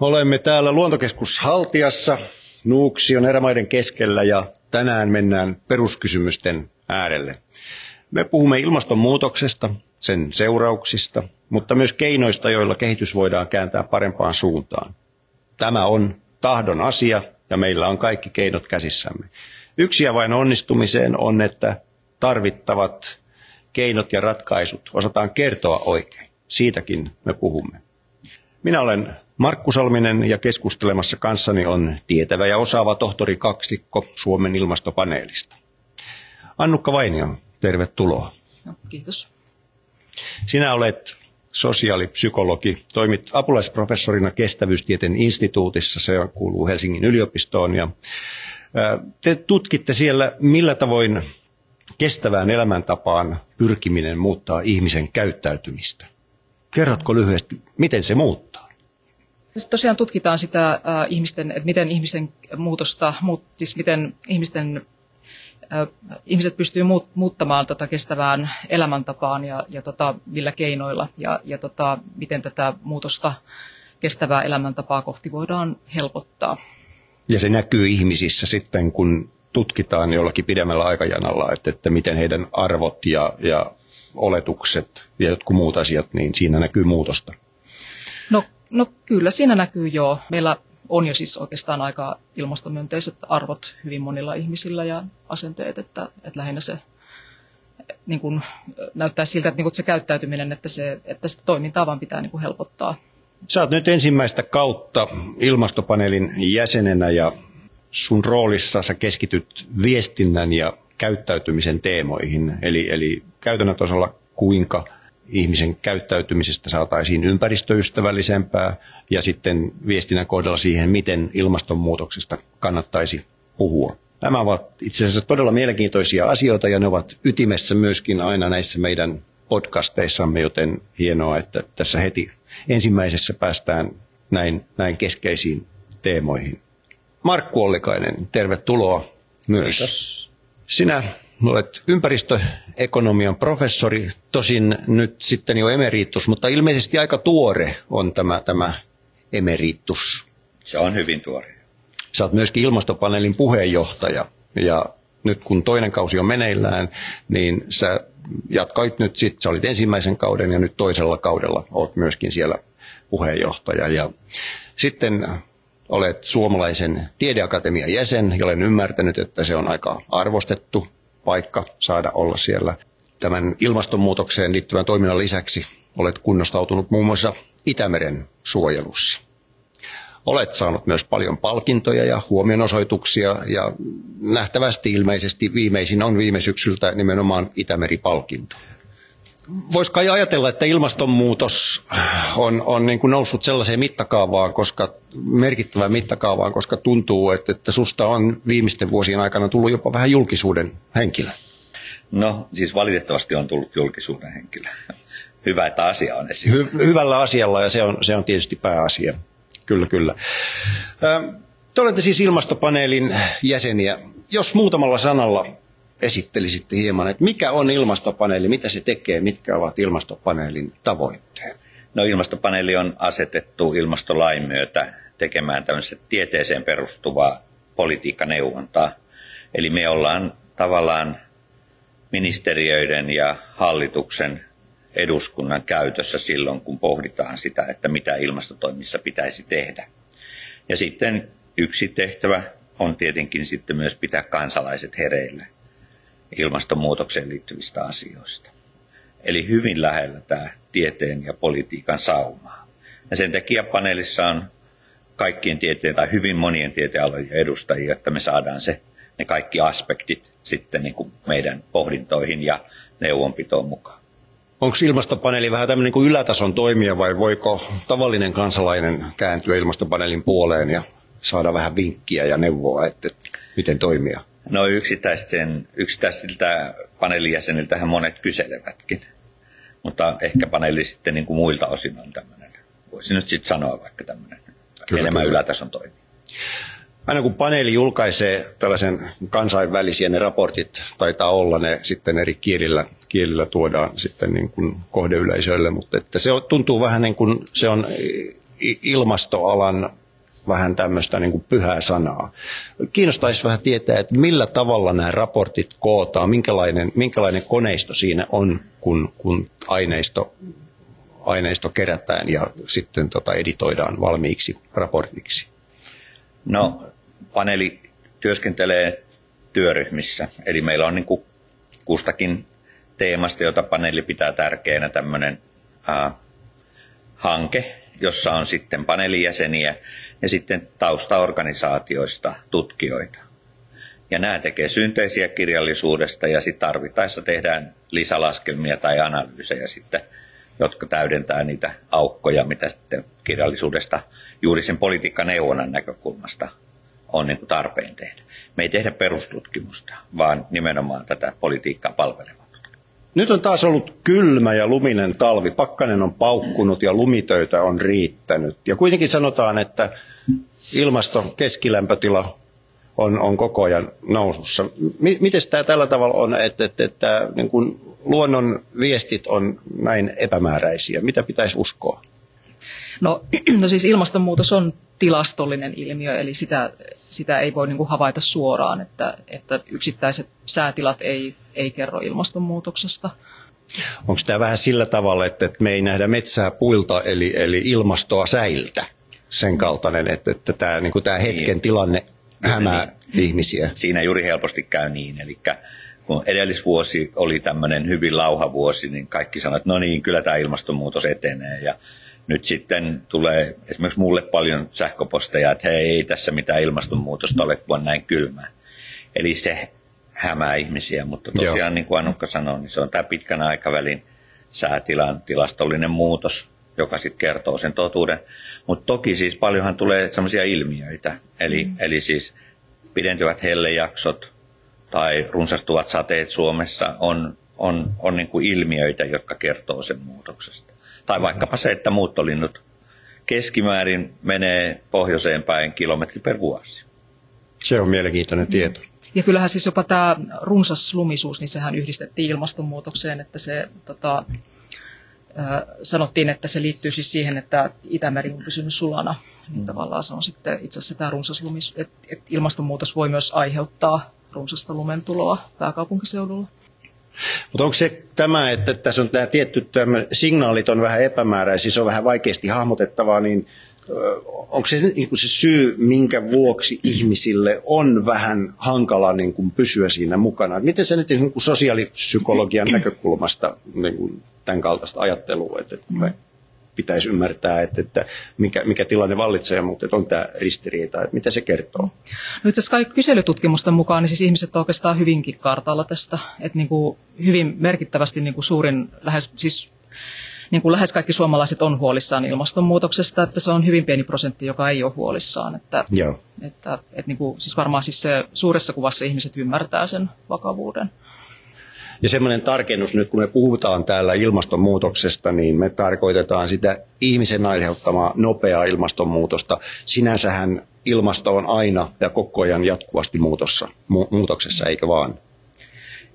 Olemme täällä luontokeskus Haltiassa Nuuksion erämaiden keskellä ja tänään mennään peruskysymysten äärelle. Me puhumme ilmastonmuutoksesta, sen seurauksista, mutta myös keinoista, joilla kehitys voidaan kääntää parempaan suuntaan. Tämä on tahdon asia ja meillä on kaikki keinot käsissämme. Yksi vain onnistumiseen on, että tarvittavat keinot ja ratkaisut osataan kertoa oikein. Siitäkin me puhumme. Minä olen Markku Salminen ja keskustelemassa kanssani on tietävä ja osaava tohtori kaksikko Suomen ilmastopaneelista. Annukka Vainio, tervetuloa. No, kiitos. Sinä olet sosiaalipsykologi, toimit apulaisprofessorina kestävyystieteen instituutissa, se kuuluu Helsingin yliopistoon. Ja te tutkitte siellä, millä tavoin kestävään elämäntapaan pyrkiminen muuttaa ihmisen käyttäytymistä. Kerrotko lyhyesti, miten se muuttaa? Sitten tosiaan tutkitaan sitä äh, ihmisten, että miten ihmisen muutosta, muut, siis miten ihmisten ihmiset pystyy muuttamaan tota kestävään elämäntapaan ja, ja tota, millä keinoilla ja, ja tota, miten tätä muutosta kestävää elämäntapaa kohti voidaan helpottaa. Ja se näkyy ihmisissä sitten, kun tutkitaan jollakin pidemmällä aikajanalla, että, että miten heidän arvot ja, ja oletukset ja jotkut muut asiat, niin siinä näkyy muutosta. No, no kyllä siinä näkyy jo. Meillä on jo siis oikeastaan aika ilmastomyönteiset arvot hyvin monilla ihmisillä ja asenteet, että, että lähinnä se niin kuin, näyttää siltä, että, niin kuin, se käyttäytyminen, että, se, että sitä toimintaa vaan pitää niin kuin, helpottaa. Sä oot nyt ensimmäistä kautta ilmastopaneelin jäsenenä ja sun roolissa sä keskityt viestinnän ja käyttäytymisen teemoihin, eli, eli käytännön tasolla kuinka ihmisen käyttäytymisestä saataisiin ympäristöystävällisempää ja sitten viestinnän kohdalla siihen, miten ilmastonmuutoksesta kannattaisi puhua. Nämä ovat itse asiassa todella mielenkiintoisia asioita ja ne ovat ytimessä myöskin aina näissä meidän podcasteissamme, joten hienoa, että tässä heti ensimmäisessä päästään näin, näin keskeisiin teemoihin. Markku Ollikainen, tervetuloa myös. Kiitos. Sinä olet ympäristöekonomian professori, tosin nyt sitten jo emeritus, mutta ilmeisesti aika tuore on tämä, tämä emeritus. Se on hyvin tuore. Sä oot myöskin ilmastopaneelin puheenjohtaja ja nyt kun toinen kausi on meneillään, niin sä jatkoit nyt sitten, sä olit ensimmäisen kauden ja nyt toisella kaudella oot myöskin siellä puheenjohtaja. Ja sitten olet suomalaisen tiedeakatemian jäsen ja olen ymmärtänyt, että se on aika arvostettu paikka saada olla siellä. Tämän ilmastonmuutokseen liittyvän toiminnan lisäksi olet kunnostautunut muun muassa Itämeren suojelussa. Olet saanut myös paljon palkintoja ja huomionosoituksia ja nähtävästi ilmeisesti viimeisin on viime syksyltä nimenomaan Itämeri-palkinto. Voisi kai ajatella, että ilmastonmuutos on, on niin kuin noussut sellaiseen mittakaavaan, koska merkittävään mittakaavaan, koska tuntuu, että, että susta on viimeisten vuosien aikana tullut jopa vähän julkisuuden henkilö. No, siis valitettavasti on tullut julkisuuden henkilö. Hyvä, että asia on esillä. Hy- hyvällä asialla ja se on, se on tietysti pääasia. Kyllä, kyllä. Te olette siis ilmastopaneelin jäseniä. Jos muutamalla sanalla esittelisitte hieman, että mikä on ilmastopaneeli, mitä se tekee, mitkä ovat ilmastopaneelin tavoitteet? No ilmastopaneeli on asetettu ilmastolain myötä tekemään tämmöistä tieteeseen perustuvaa politiikkaneuvontaa. Eli me ollaan tavallaan ministeriöiden ja hallituksen eduskunnan käytössä silloin, kun pohditaan sitä, että mitä ilmastotoimissa pitäisi tehdä. Ja sitten yksi tehtävä on tietenkin sitten myös pitää kansalaiset hereillä ilmastonmuutokseen liittyvistä asioista. Eli hyvin lähellä tämä tieteen ja politiikan saumaa. Ja sen takia paneelissa on kaikkien tieteen tai hyvin monien tieteenalojen edustajia, että me saadaan se, ne kaikki aspektit sitten niin kuin meidän pohdintoihin ja neuvonpitoon mukaan. Onko ilmastopaneeli vähän tämmöinen kuin ylätason toimija vai voiko tavallinen kansalainen kääntyä ilmastopaneelin puoleen ja saada vähän vinkkiä ja neuvoa, että miten toimia? No yksittäisten, yksittäisiltä paneelijäseniltähän monet kyselevätkin, mutta ehkä paneeli sitten niin kuin muilta osin on tämmöinen, voisin nyt sitten sanoa vaikka tämmöinen kyllä, enemmän kyllä. ylätason toimi. Aina kun paneeli julkaisee tällaisen kansainvälisiä ne raportit, taitaa olla ne sitten eri kielillä, kielillä tuodaan sitten niin kuin kohdeyleisöille, mutta että se tuntuu vähän niin kuin se on ilmastoalan vähän tämmöistä niin kuin pyhää sanaa. Kiinnostaisi vähän tietää, että millä tavalla nämä raportit kootaan, minkälainen, minkälainen koneisto siinä on, kun, kun aineisto, aineisto kerätään ja sitten tota editoidaan valmiiksi raportiksi. No, paneeli työskentelee työryhmissä, eli meillä on niin kuin kustakin teemasta, jota paneeli pitää tärkeänä tämmöinen äh, hanke, jossa on sitten paneelijäseniä ja sitten taustaorganisaatioista tutkijoita. Ja nämä tekee synteisiä kirjallisuudesta ja sitten tarvittaessa tehdään lisälaskelmia tai analyysejä sitten, jotka täydentää niitä aukkoja, mitä sitten kirjallisuudesta juuri sen politiikkaneuvonnan näkökulmasta on niin kuin tarpeen tehdä. Me ei tehdä perustutkimusta, vaan nimenomaan tätä politiikkaa palvelevaa. Nyt on taas ollut kylmä ja luminen talvi. Pakkanen on paukkunut ja lumitöitä on riittänyt. Ja kuitenkin sanotaan, että ilmaston keskilämpötila on, on koko ajan nousussa. Miten tämä tällä tavalla on, että, että, että niin kun luonnon viestit on näin epämääräisiä? Mitä pitäisi uskoa? No, no siis ilmastonmuutos on tilastollinen ilmiö, eli sitä, sitä ei voi niin kuin havaita suoraan, että, että yksittäiset säätilat ei, ei kerro ilmastonmuutoksesta. Onko tämä vähän sillä tavalla, että me ei nähdä metsää puilta, eli, eli ilmastoa säiltä? Sen kaltainen, että, että tämä, niin kuin tämä hetken niin. tilanne hämää niin. ihmisiä. Siinä juuri helposti käy niin, eli kun edellisvuosi oli tämmöinen hyvin lauha vuosi, niin kaikki sanoivat, että no niin, kyllä tämä ilmastonmuutos etenee. Ja nyt sitten tulee esimerkiksi mulle paljon sähköposteja, että hei, ei tässä mitään ilmastonmuutosta ole, kun on näin kylmää. Eli se hämää ihmisiä, mutta tosiaan Joo. niin kuin Annukka sanoi, niin se on tämä pitkän aikavälin säätilan tilastollinen muutos, joka sitten kertoo sen totuuden. Mutta toki siis paljonhan tulee sellaisia ilmiöitä, eli, mm. eli siis pidentyvät hellejaksot tai runsastuvat sateet Suomessa on, on, on niin kuin ilmiöitä, jotka kertoo sen muutoksesta. Tai vaikkapa se, että muuttolinnut keskimäärin menee pohjoiseen päin kilometri per vuosi. Se on mielenkiintoinen tieto. Ja kyllähän siis jopa tämä runsas lumisuus, niin sehän yhdistettiin ilmastonmuutokseen, että se tota, sanottiin, että se liittyy siis siihen, että Itämeri on pysynyt sulana. Niin tavallaan se on sitten itse asiassa tämä runsas lumis, että, että ilmastonmuutos voi myös aiheuttaa runsasta lumentuloa pääkaupunkiseudulla. Mutta onko se tämä, että tässä on tämä tietty tämä signaalit on vähän epämääräisiä, se on vähän vaikeasti hahmotettavaa, niin onko se niin kuin se syy, minkä vuoksi ihmisille on vähän hankala niin kuin pysyä siinä mukana? Miten se nyt niin kuin sosiaalipsykologian näkökulmasta niin kuin tämän kaltaista ajattelua, että me pitäisi ymmärtää, että, että mikä, mikä tilanne vallitsee, mutta että on tämä ristiriita, että mitä se kertoo? No itse asiassa kyselytutkimusten mukaan niin siis ihmiset on oikeastaan hyvinkin kartalla tästä, että niin kuin hyvin merkittävästi niin kuin suurin, lähes, siis niin kuin lähes kaikki suomalaiset on huolissaan ilmastonmuutoksesta, että se on hyvin pieni prosentti, joka ei ole huolissaan. Että, Joo. että, että niin kuin, siis varmaan siis se suuressa kuvassa ihmiset ymmärtää sen vakavuuden. Ja semmoinen tarkennus nyt, kun me puhutaan täällä ilmastonmuutoksesta, niin me tarkoitetaan sitä ihmisen aiheuttamaa nopeaa ilmastonmuutosta. Sinänsähän ilmasto on aina ja koko ajan jatkuvasti muutossa, mu- muutoksessa, eikö vaan?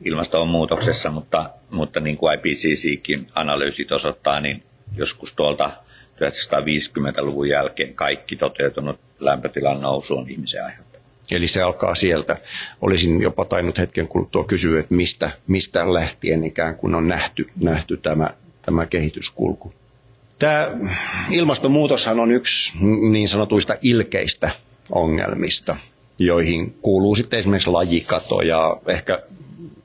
Ilmasto on muutoksessa, mutta, mutta niin kuin IPCCkin analyysit osoittaa, niin joskus tuolta 1950-luvun jälkeen kaikki toteutunut lämpötilan nousu on ihmisen aiheuttama. Eli se alkaa sieltä. Olisin jopa tainnut hetken kuluttua kysyä, että mistä, mistä lähtien ikään kuin on nähty, nähty tämä, tämä kehityskulku. Tämä ilmastonmuutoshan on yksi niin sanotuista ilkeistä ongelmista, joihin kuuluu sitten esimerkiksi lajikato ja ehkä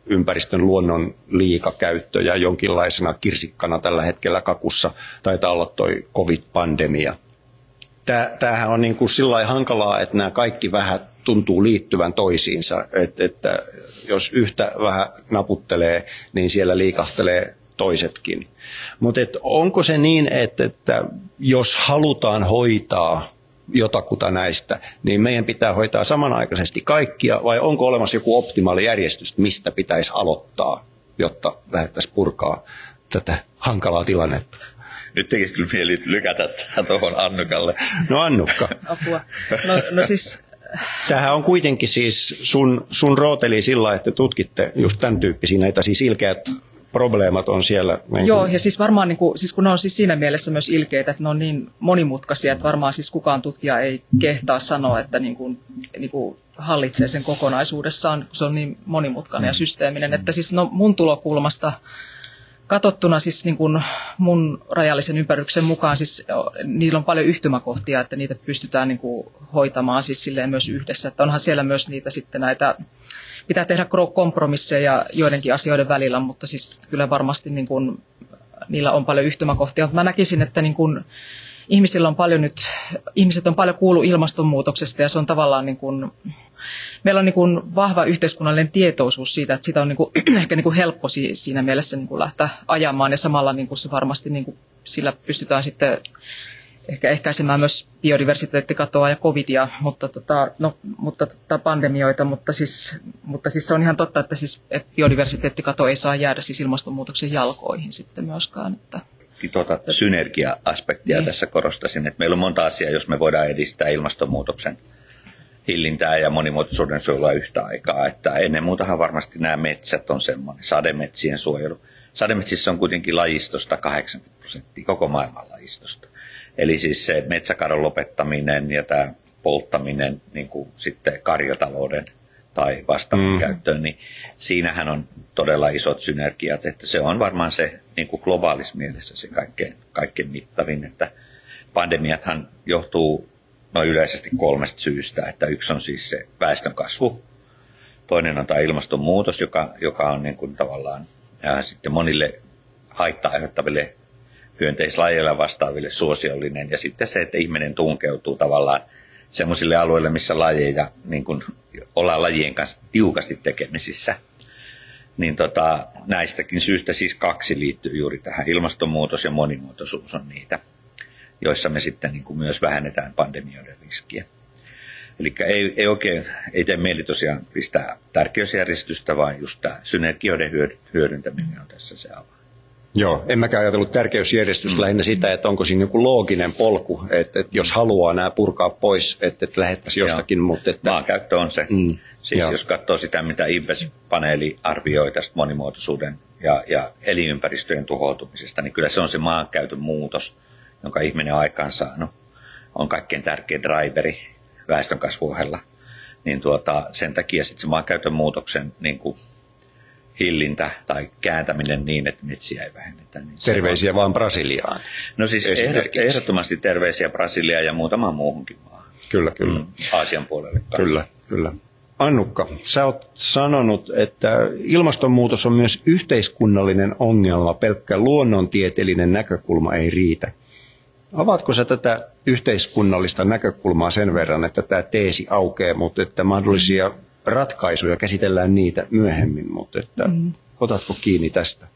ympäristön luonnon liikakäyttö ja jonkinlaisena kirsikkana tällä hetkellä kakussa taitaa olla toi covid-pandemia. Tämähän on niin kuin sillä hankalaa, että nämä kaikki vähän tuntuu liittyvän toisiinsa, että, että jos yhtä vähän naputtelee, niin siellä liikahtelee toisetkin. Mutta onko se niin, että, että jos halutaan hoitaa jotakuta näistä, niin meidän pitää hoitaa samanaikaisesti kaikkia, vai onko olemassa joku optimaali järjestys, mistä pitäisi aloittaa, jotta lähdettäisiin purkaa tätä hankalaa tilannetta? Nyt tekisi kyllä mieli lykätä tuohon Annukalle. No Annukka. Apua. No, no siis Tämähän on kuitenkin siis sun, sun rooteli sillä, että tutkitte just tämän tyyppisiä näitä siis ilkeät probleemat on siellä. Niin Joo, ja siis varmaan, niin kuin, siis kun ne on siis siinä mielessä myös ilkeitä, että ne on niin monimutkaisia, että varmaan siis kukaan tutkija ei kehtaa sanoa, että niin kuin, niin kuin hallitsee sen kokonaisuudessaan, kun se on niin monimutkainen ja systeeminen. Että siis no, mun tulokulmasta katsottuna siis niin kuin mun rajallisen ympäryksen mukaan siis niillä on paljon yhtymäkohtia, että niitä pystytään niin kuin hoitamaan siis silleen myös yhdessä. Että onhan siellä myös niitä sitten näitä, pitää tehdä kompromisseja joidenkin asioiden välillä, mutta siis kyllä varmasti niin kuin, niillä on paljon yhtymäkohtia. Mä näkisin, että niin kuin, ihmisillä on paljon nyt, ihmiset on paljon kuullut ilmastonmuutoksesta ja se on tavallaan niin kuin, meillä on niin kuin vahva yhteiskunnallinen tietoisuus siitä, että sitä on niin kuin, ehkä niin kuin helppo siinä mielessä niin kuin lähteä ajamaan ja samalla niin kuin se varmasti niin kuin sillä pystytään sitten ehkä ehkäisemään myös biodiversiteettikatoa ja covidia, mutta, tota, no, mutta tota pandemioita, mutta siis, mutta siis se on ihan totta, että, siis, että biodiversiteettikato ei saa jäädä siis ilmastonmuutoksen jalkoihin sitten myöskään. Että, tuota synergia-aspektia niin. tässä korostaisin, että meillä on monta asiaa, jos me voidaan edistää ilmastonmuutoksen hillintää ja monimuotoisuuden suojelua yhtä aikaa. Että ennen muutahan varmasti nämä metsät on semmoinen, sademetsien suojelu. Sademetsissä on kuitenkin lajistosta 80 prosenttia, koko maailman lajistosta. Eli siis se metsäkadon lopettaminen ja tämä polttaminen niin kuin sitten karjatalouden tai vastaavan mm. käyttöön, niin siinähän on todella isot synergiat, että se on varmaan se niin kuin globaalis mielessä se kaikkein, kaikkein mittavin, että pandemiathan johtuu noin yleisesti kolmesta syystä, että yksi on siis se väestön kasvu, toinen on tämä ilmastonmuutos, joka, joka on niin kuin tavallaan ja sitten monille haittaa aiheuttaville hyönteislajeilla vastaaville suosiollinen, ja sitten se, että ihminen tunkeutuu tavallaan semmoisille alueille, missä lajeja, niin kuin ollaan lajien kanssa tiukasti tekemisissä. Niin tota, näistäkin syystä siis kaksi liittyy juuri tähän. Ilmastonmuutos ja monimuotoisuus on niitä joissa me sitten niin kuin myös vähennetään pandemioiden riskiä. Eli ei, ei oikein, ei tee mieli tosiaan pistää tärkeysjärjestystä, vaan just tämä synergioiden hyödyntäminen on tässä se avain. Joo, en mäkään ajatellut tärkeysjärjestystä mm. lähinnä sitä, että onko siinä joku looginen polku, että, että jos haluaa nämä purkaa pois, että, että lähettäisiin jostakin. Mutta että... Maankäyttö on se. Mm. Siis Joo. jos katsoo sitä, mitä IPES-paneeli arvioi tästä monimuotoisuuden ja, ja elinympäristöjen tuhoutumisesta, niin kyllä se on se maankäytön muutos, jonka ihminen on aikaan saanut, on kaikkein tärkein driveri väestön kasvuohella. Niin tuota, sen takia sitten se maankäytön muutoksen niin kuin hillintä tai kääntäminen niin, että metsiä ei vähennetä. Niin terveisiä on... vaan Brasiliaan. No siis ehdottomasti terveisiä Brasiliaan ja muutamaan muuhunkin maahan. Kyllä, kyllä. Mm, Aasian puolelle kanssa. Kyllä, kyllä. Annukka, sä oot sanonut, että ilmastonmuutos on myös yhteiskunnallinen ongelma, pelkkä luonnontieteellinen näkökulma ei riitä. Avaatko sä tätä yhteiskunnallista näkökulmaa sen verran, että tämä teesi aukeaa, mutta että mahdollisia ratkaisuja käsitellään niitä myöhemmin, mutta että mm. otatko kiinni tästä?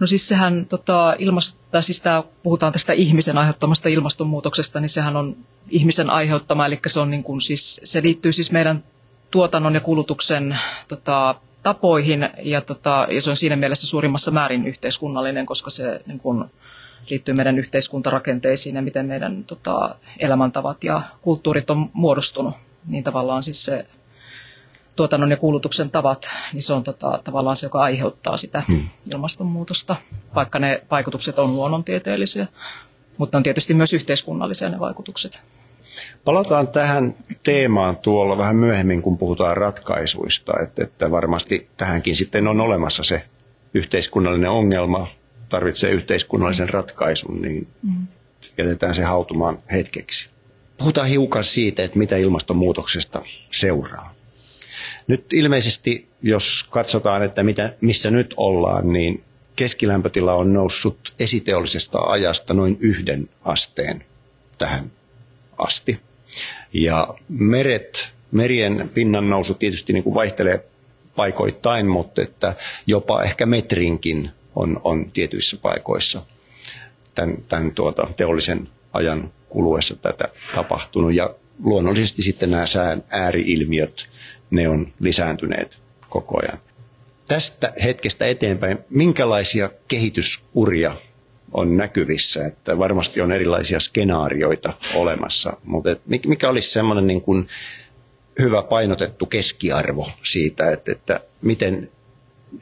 No siis sehän, tota, ilmasta, siis tää, puhutaan tästä ihmisen aiheuttamasta ilmastonmuutoksesta, niin sehän on ihmisen aiheuttama, eli se, on niin kuin, siis, se liittyy siis meidän tuotannon ja kulutuksen tota, tapoihin, ja, tota, ja se on siinä mielessä suurimmassa määrin yhteiskunnallinen, koska se niin kuin, liittyy meidän yhteiskuntarakenteisiin ja miten meidän tota, elämäntavat ja kulttuurit on muodostunut. Niin tavallaan siis se tuotannon ja kulutuksen tavat, niin se on tota, tavallaan se, joka aiheuttaa sitä hmm. ilmastonmuutosta, vaikka ne vaikutukset on luonnontieteellisiä, mutta on tietysti myös yhteiskunnallisia ne vaikutukset. Palataan tähän teemaan tuolla vähän myöhemmin, kun puhutaan ratkaisuista, että, että varmasti tähänkin sitten on olemassa se yhteiskunnallinen ongelma, tarvitsee yhteiskunnallisen ratkaisun, niin mm. jätetään se hautumaan hetkeksi. Puhutaan hiukan siitä, että mitä ilmastonmuutoksesta seuraa. Nyt ilmeisesti, jos katsotaan, että mitä, missä nyt ollaan, niin keskilämpötila on noussut esiteollisesta ajasta noin yhden asteen tähän asti. Ja meret, merien pinnan nousu tietysti niin kuin vaihtelee paikoittain, mutta että jopa ehkä metrinkin on, on tietyissä paikoissa tämän, tämän tuota, teollisen ajan kuluessa tätä tapahtunut. Ja luonnollisesti sitten nämä sään ääriilmiöt, ne on lisääntyneet koko ajan. Tästä hetkestä eteenpäin, minkälaisia kehitysuria on näkyvissä, että varmasti on erilaisia skenaarioita olemassa, mutta mikä olisi semmoinen niin kuin hyvä painotettu keskiarvo siitä, että, että miten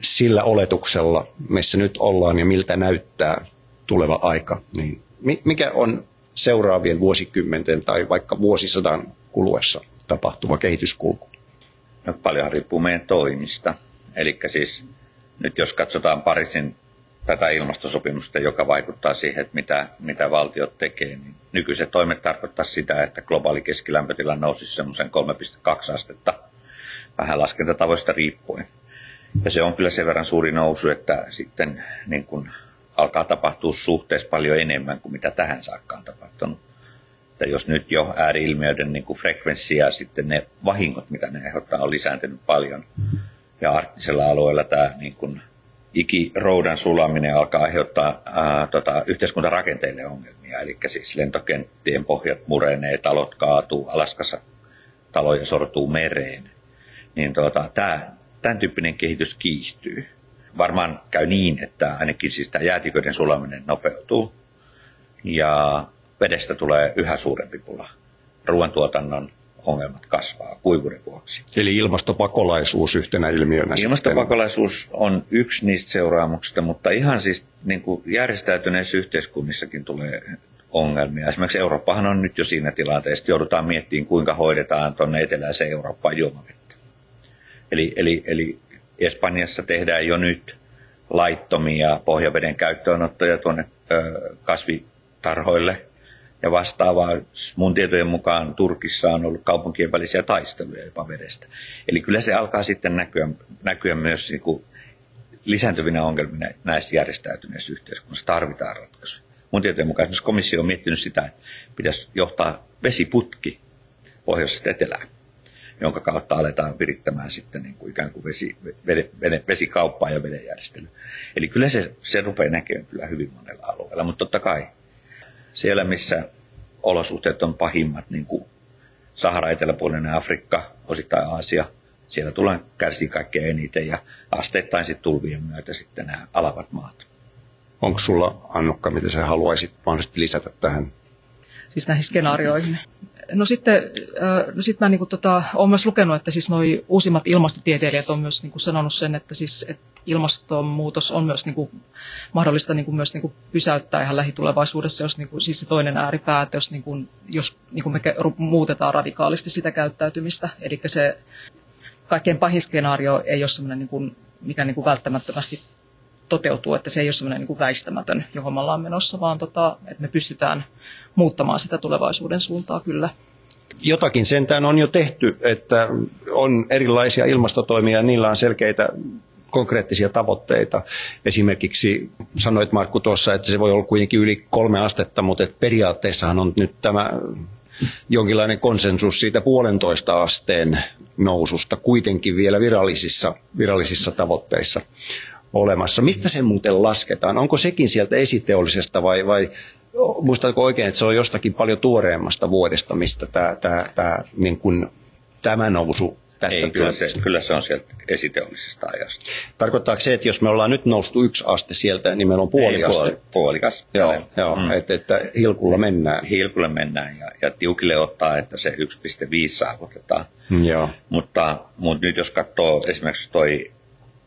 sillä oletuksella, missä nyt ollaan ja miltä näyttää tuleva aika, niin mikä on seuraavien vuosikymmenten tai vaikka vuosisadan kuluessa tapahtuva kehityskulku? No, paljon riippuu meidän toimista. Eli siis nyt jos katsotaan Pariisin tätä ilmastosopimusta, joka vaikuttaa siihen, että mitä, mitä valtiot tekee, niin nykyiset toimet tarkoittaa sitä, että globaali keskilämpötila nousisi semmoisen 3,2 astetta vähän laskentatavoista riippuen. Ja se on kyllä sen verran suuri nousu, että sitten niin kun alkaa tapahtua suhteessa paljon enemmän kuin mitä tähän saakka on tapahtunut. Että jos nyt jo ääriilmiöiden niin kuin frekvenssi ja sitten ne vahingot, mitä ne aiheuttaa, on lisääntynyt paljon. Ja arktisella alueella tämä niin kuin ikiroudan sulaminen alkaa aiheuttaa ää, tota, yhteiskuntarakenteille ongelmia. Eli siis lentokenttien pohjat murenee, talot kaatuu, Alaskassa taloja sortuu mereen. Niin tota, tämä, tämän tyyppinen kehitys kiihtyy. Varmaan käy niin, että ainakin siis tämä jäätiköiden sulaminen nopeutuu ja vedestä tulee yhä suurempi pula. Ruoantuotannon ongelmat kasvaa kuivuuden vuoksi. Eli ilmastopakolaisuus yhtenä ilmiönä. Ilmastopakolaisuus sitten. on yksi niistä seuraamuksista, mutta ihan siis niin kuin järjestäytyneissä yhteiskunnissakin tulee ongelmia. Esimerkiksi Eurooppahan on nyt jo siinä tilanteessa, että joudutaan miettimään, kuinka hoidetaan tuonne eteläiseen Eurooppaan juomavettä. Eli, eli, eli Espanjassa tehdään jo nyt laittomia pohjaveden käyttöönottoja tuonne ö, kasvitarhoille – ja vastaavaa. Mun tietojen mukaan Turkissa on ollut kaupunkien välisiä taisteluja jopa vedestä. Eli kyllä se alkaa sitten näkyä, näkyä myös niin kuin lisääntyvinä ongelmina näissä järjestäytyneissä yhteiskunnassa. Tarvitaan ratkaisuja. Mun tietojen mukaan esimerkiksi komissio on miettinyt sitä, että pitäisi johtaa vesiputki pohjoisesta etelään jonka kautta aletaan virittämään sitten niin kuin ikään kuin vesi, vede, vede, vesikauppaa ja vedenjärjestelyä. Eli kyllä se, se rupeaa näkemään kyllä hyvin monella alueella, mutta totta kai siellä, missä olosuhteet on pahimmat, niin kuin Sahara, eteläpuolinen Afrikka, osittain Aasia, siellä tullaan kärsiä kaikkein eniten ja asteittain sitten tulvien myötä sitten nämä alavat maat. Onko sulla, Annukka, mitä sä haluaisit mahdollisesti lisätä tähän? Siis näihin skenaarioihin. No sitten, no sit mä niin kuin tota, olen myös lukenut, että siis noi uusimmat ilmastotieteilijät on myös niin kuin sanonut sen, että, siis, että ilmastonmuutos on myös niin kuin, mahdollista niin kuin, myös niin kuin, pysäyttää ihan lähitulevaisuudessa, jos niin kuin, siis se toinen ääripää, että jos, niin kuin, jos niin kuin me muutetaan radikaalisti sitä käyttäytymistä. Eli se kaikkein pahin skenaario ei ole sellainen, niin kuin, mikä niin kuin välttämättömästi toteutuu, että se ei ole sellainen niin kuin väistämätön, johon me ollaan menossa, vaan tota, että me pystytään muuttamaan sitä tulevaisuuden suuntaa kyllä. Jotakin sentään on jo tehty, että on erilaisia ilmastotoimia ja niillä on selkeitä konkreettisia tavoitteita. Esimerkiksi sanoit Markku tuossa, että se voi olla kuitenkin yli kolme astetta, mutta että periaatteessahan on nyt tämä jonkinlainen konsensus siitä puolentoista asteen noususta kuitenkin vielä virallisissa, virallisissa tavoitteissa olemassa. Mistä se muuten lasketaan? Onko sekin sieltä esiteollisesta vai, vai muistatko oikein, että se on jostakin paljon tuoreemmasta vuodesta, mistä tämä, tämä, tämä, niin kuin, tämä nousu tästä Ei, kyllä se, kyllä se on sieltä esiteollisesta ajasta. Tarkoittaako se, että jos me ollaan nyt noustu yksi aste sieltä, niin meillä on puoli Ei, aste? puolikas. Joo, joo mm. että, että hilkulla mennään. Hilkulla mennään ja, ja tiukille ottaa, että se 1,5 saavutetaan. Mm, joo. Mutta, mutta nyt jos katsoo esimerkiksi toi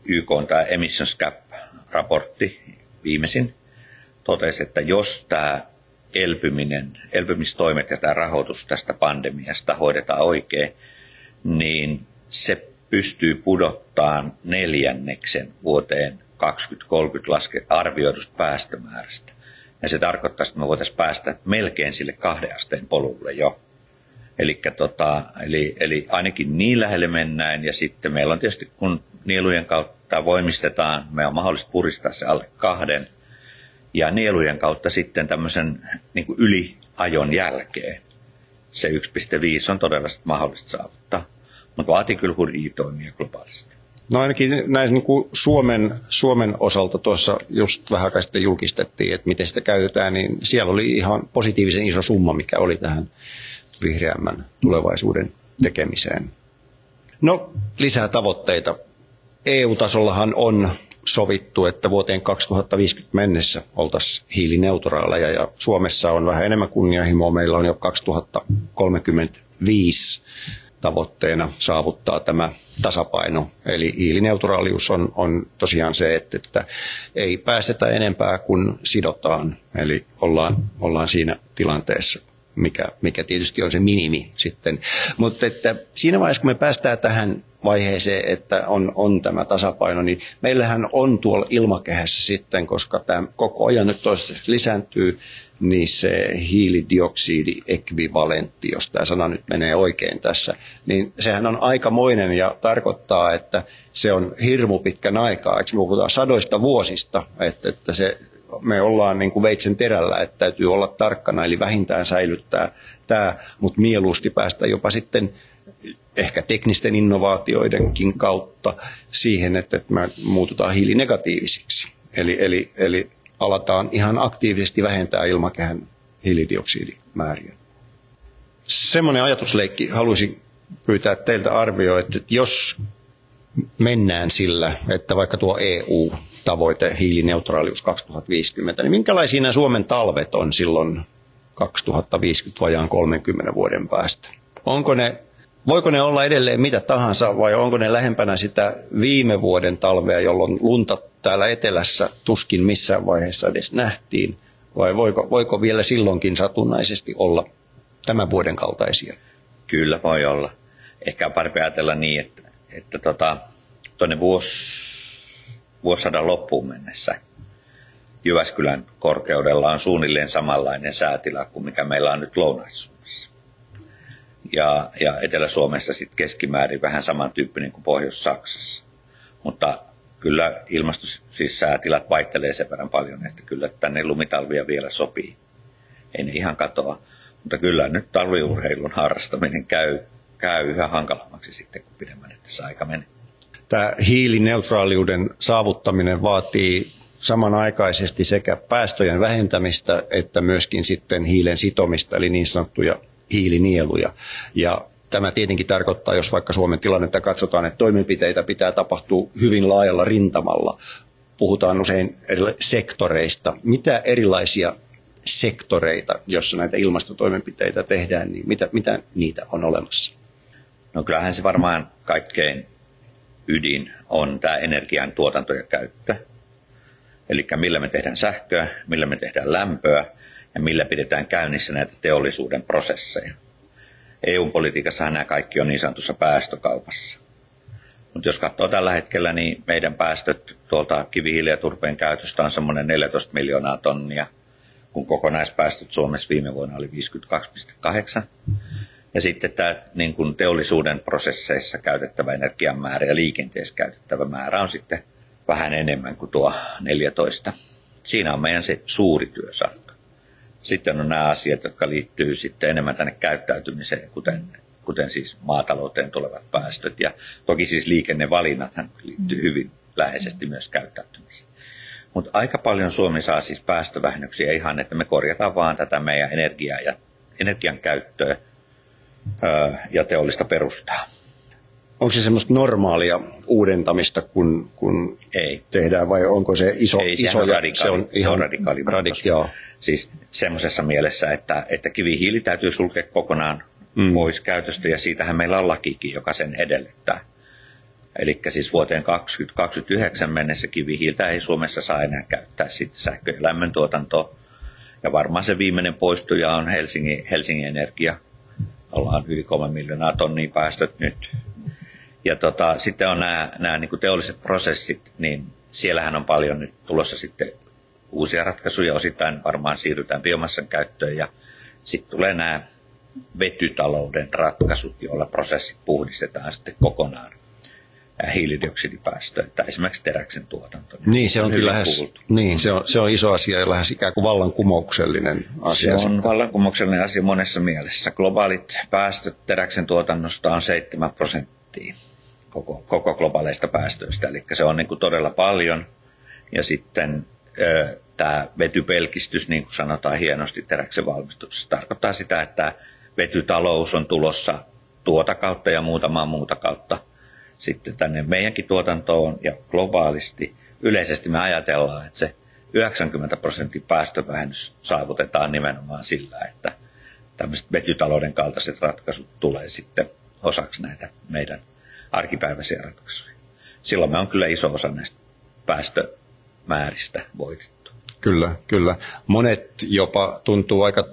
YK on tämä Emissions Gap-raportti viimeisin, totesi, että jos tämä elpyminen, elpymistoimet ja tämä rahoitus tästä pandemiasta hoidetaan oikein, niin se pystyy pudottamaan neljänneksen vuoteen 2030 laske, arvioidusta päästömäärästä. Ja se tarkoittaa, että me voitaisiin päästä melkein sille kahden asteen polulle jo. Elikkä tota, eli, eli ainakin niin lähelle mennään ja sitten meillä on tietysti, kun nielujen kautta voimistetaan, me on mahdollista puristaa se alle kahden ja nielujen kautta sitten tämmöisen niin kuin yliajon jälkeen se 1,5 on todella mahdollista saavuttaa mutta vaatii kyllä hurjia toimia globaalisti. No ainakin näin niin kuin Suomen, Suomen osalta tuossa just vähän aikaa sitten julkistettiin, että miten sitä käytetään, niin siellä oli ihan positiivisen iso summa, mikä oli tähän vihreämmän tulevaisuuden tekemiseen. No, lisää tavoitteita. EU-tasollahan on sovittu, että vuoteen 2050 mennessä oltaisiin hiilineutraaleja ja Suomessa on vähän enemmän kunnianhimoa. Meillä on jo 2035 tavoitteena saavuttaa tämä tasapaino. Eli hiilineutraalius on, on tosiaan se, että, että ei päästetä enempää kuin sidotaan. Eli ollaan, ollaan siinä tilanteessa, mikä, mikä tietysti on se minimi sitten. Mutta että siinä vaiheessa, kun me päästään tähän vaiheeseen, että on, on tämä tasapaino, niin meillähän on tuolla ilmakehässä sitten, koska tämä koko ajan nyt toistaiseksi lisääntyy, niin se hiilidioksidiekvivalentti, jos tämä sana nyt menee oikein tässä, niin sehän on aikamoinen ja tarkoittaa, että se on hirmu pitkän aikaa. Eikö me puhutaan sadoista vuosista, että, että se, me ollaan niin kuin veitsen terällä, että täytyy olla tarkkana, eli vähintään säilyttää tämä, mutta mieluusti päästä jopa sitten ehkä teknisten innovaatioidenkin kautta siihen, että me muututaan hiilinegatiivisiksi. Eli, eli, eli aletaan ihan aktiivisesti vähentää ilmakehän hiilidioksidimääriä. Semmoinen ajatusleikki haluaisin pyytää teiltä arvioa, että jos mennään sillä, että vaikka tuo EU-tavoite hiilineutraalius 2050, niin minkälaisia nämä Suomen talvet on silloin 2050 vajaan 30 vuoden päästä? Onko ne, voiko ne olla edelleen mitä tahansa vai onko ne lähempänä sitä viime vuoden talvea, jolloin lunta täällä etelässä tuskin missään vaiheessa edes nähtiin, vai voiko, voiko vielä silloinkin satunnaisesti olla tämän vuoden kaltaisia? Kyllä voi olla. Ehkä on parempi ajatella niin, että, että tota, tuonne vuos, vuosisadan loppuun mennessä Jyväskylän korkeudella on suunnilleen samanlainen säätila kuin mikä meillä on nyt Lounais-Suomessa. Ja, ja Etelä-Suomessa sitten keskimäärin vähän samantyyppinen kuin Pohjois-Saksassa. Mutta kyllä ilmasto, siis säätilat vaihtelee sen verran paljon, että kyllä tänne lumitalvia vielä sopii. Ei ne ihan katoa. Mutta kyllä nyt talviurheilun harrastaminen käy, käy yhä hankalammaksi sitten, kun pidemmän tässä aika menee. Tämä hiilineutraaliuden saavuttaminen vaatii samanaikaisesti sekä päästöjen vähentämistä että myöskin sitten hiilen sitomista, eli niin sanottuja hiilinieluja. Ja Tämä tietenkin tarkoittaa, jos vaikka Suomen tilannetta katsotaan, että toimenpiteitä pitää tapahtua hyvin laajalla rintamalla. Puhutaan usein sektoreista. Mitä erilaisia sektoreita, jossa näitä ilmastotoimenpiteitä tehdään, niin mitä, mitä niitä on olemassa? No kyllähän se varmaan kaikkein ydin on tämä energian tuotanto ja käyttö. Eli millä me tehdään sähköä, millä me tehdään lämpöä ja millä pidetään käynnissä näitä teollisuuden prosesseja. EU-politiikassahan nämä kaikki on niin sanotussa päästökaupassa. Mutta jos katsoo tällä hetkellä, niin meidän päästöt tuolta kivihiili- ja turpeen käytöstä on semmoinen 14 miljoonaa tonnia, kun kokonaispäästöt Suomessa viime vuonna oli 52,8. Ja sitten tämä niin kuin teollisuuden prosesseissa käytettävä energian määrä ja liikenteessä käytettävä määrä on sitten vähän enemmän kuin tuo 14. Siinä on meidän se suuri työsarka. Sitten on nämä asiat, jotka liittyy sitten enemmän tänne käyttäytymiseen, kuten, kuten siis maatalouteen tulevat päästöt. Ja toki siis liikennevalinnat liittyy hyvin läheisesti myös käyttäytymiseen. Mutta aika paljon Suomi saa siis päästövähennyksiä ihan, että me korjataan vaan tätä meidän energiaa ja energian käyttöä öö, ja teollista perustaa. Onko se semmoista normaalia uudentamista, kun, kun Ei. tehdään, vai onko se iso? Ei, iso on radikaali, se on ihan radikaali. radik, joo. Siis semmoisessa mielessä, että, että kivihiili täytyy sulkea kokonaan mm. pois käytöstä, ja siitähän meillä on lakikin, joka sen edellyttää. Eli siis vuoteen 2029 mennessä kivihiiltä ei Suomessa saa enää käyttää sitten sähkö- ja lämmöntuotantoa. Ja varmaan se viimeinen poistuja on Helsingin, Helsingin Energia. Ollaan yli 3 miljoonaa tonnia päästöt nyt ja tota, sitten on nämä, nämä niin teolliset prosessit, niin siellähän on paljon nyt tulossa sitten uusia ratkaisuja. Osittain varmaan siirrytään biomassan käyttöön ja sitten tulee nämä vetytalouden ratkaisut, joilla prosessit puhdistetaan sitten kokonaan hiilidioksidipäästöjä, tai esimerkiksi teräksen tuotanto. Niin, se on, on kyllä lähes, niin, se on, se on iso asia ja lähes ikään kuin vallankumouksellinen asia. Se on vallankumouksellinen asia monessa mielessä. Globaalit päästöt teräksen tuotannosta on 7 prosenttia koko, koko globaaleista päästöistä. Eli se on niin kuin todella paljon. Ja sitten tämä vetypelkistys, niin kuin sanotaan hienosti teräksen valmistuksessa, tarkoittaa sitä, että vetytalous on tulossa tuota kautta ja muutamaa muuta kautta sitten tänne meidänkin tuotantoon ja globaalisti. Yleisesti me ajatellaan, että se 90 prosentin päästövähennys saavutetaan nimenomaan sillä, että tämmöiset vetytalouden kaltaiset ratkaisut tulee sitten osaksi näitä meidän arkipäiväisiä ratkaisuja. Silloin me on kyllä iso osa näistä päästömääristä voitettu. Kyllä, kyllä. Monet jopa tuntuu aika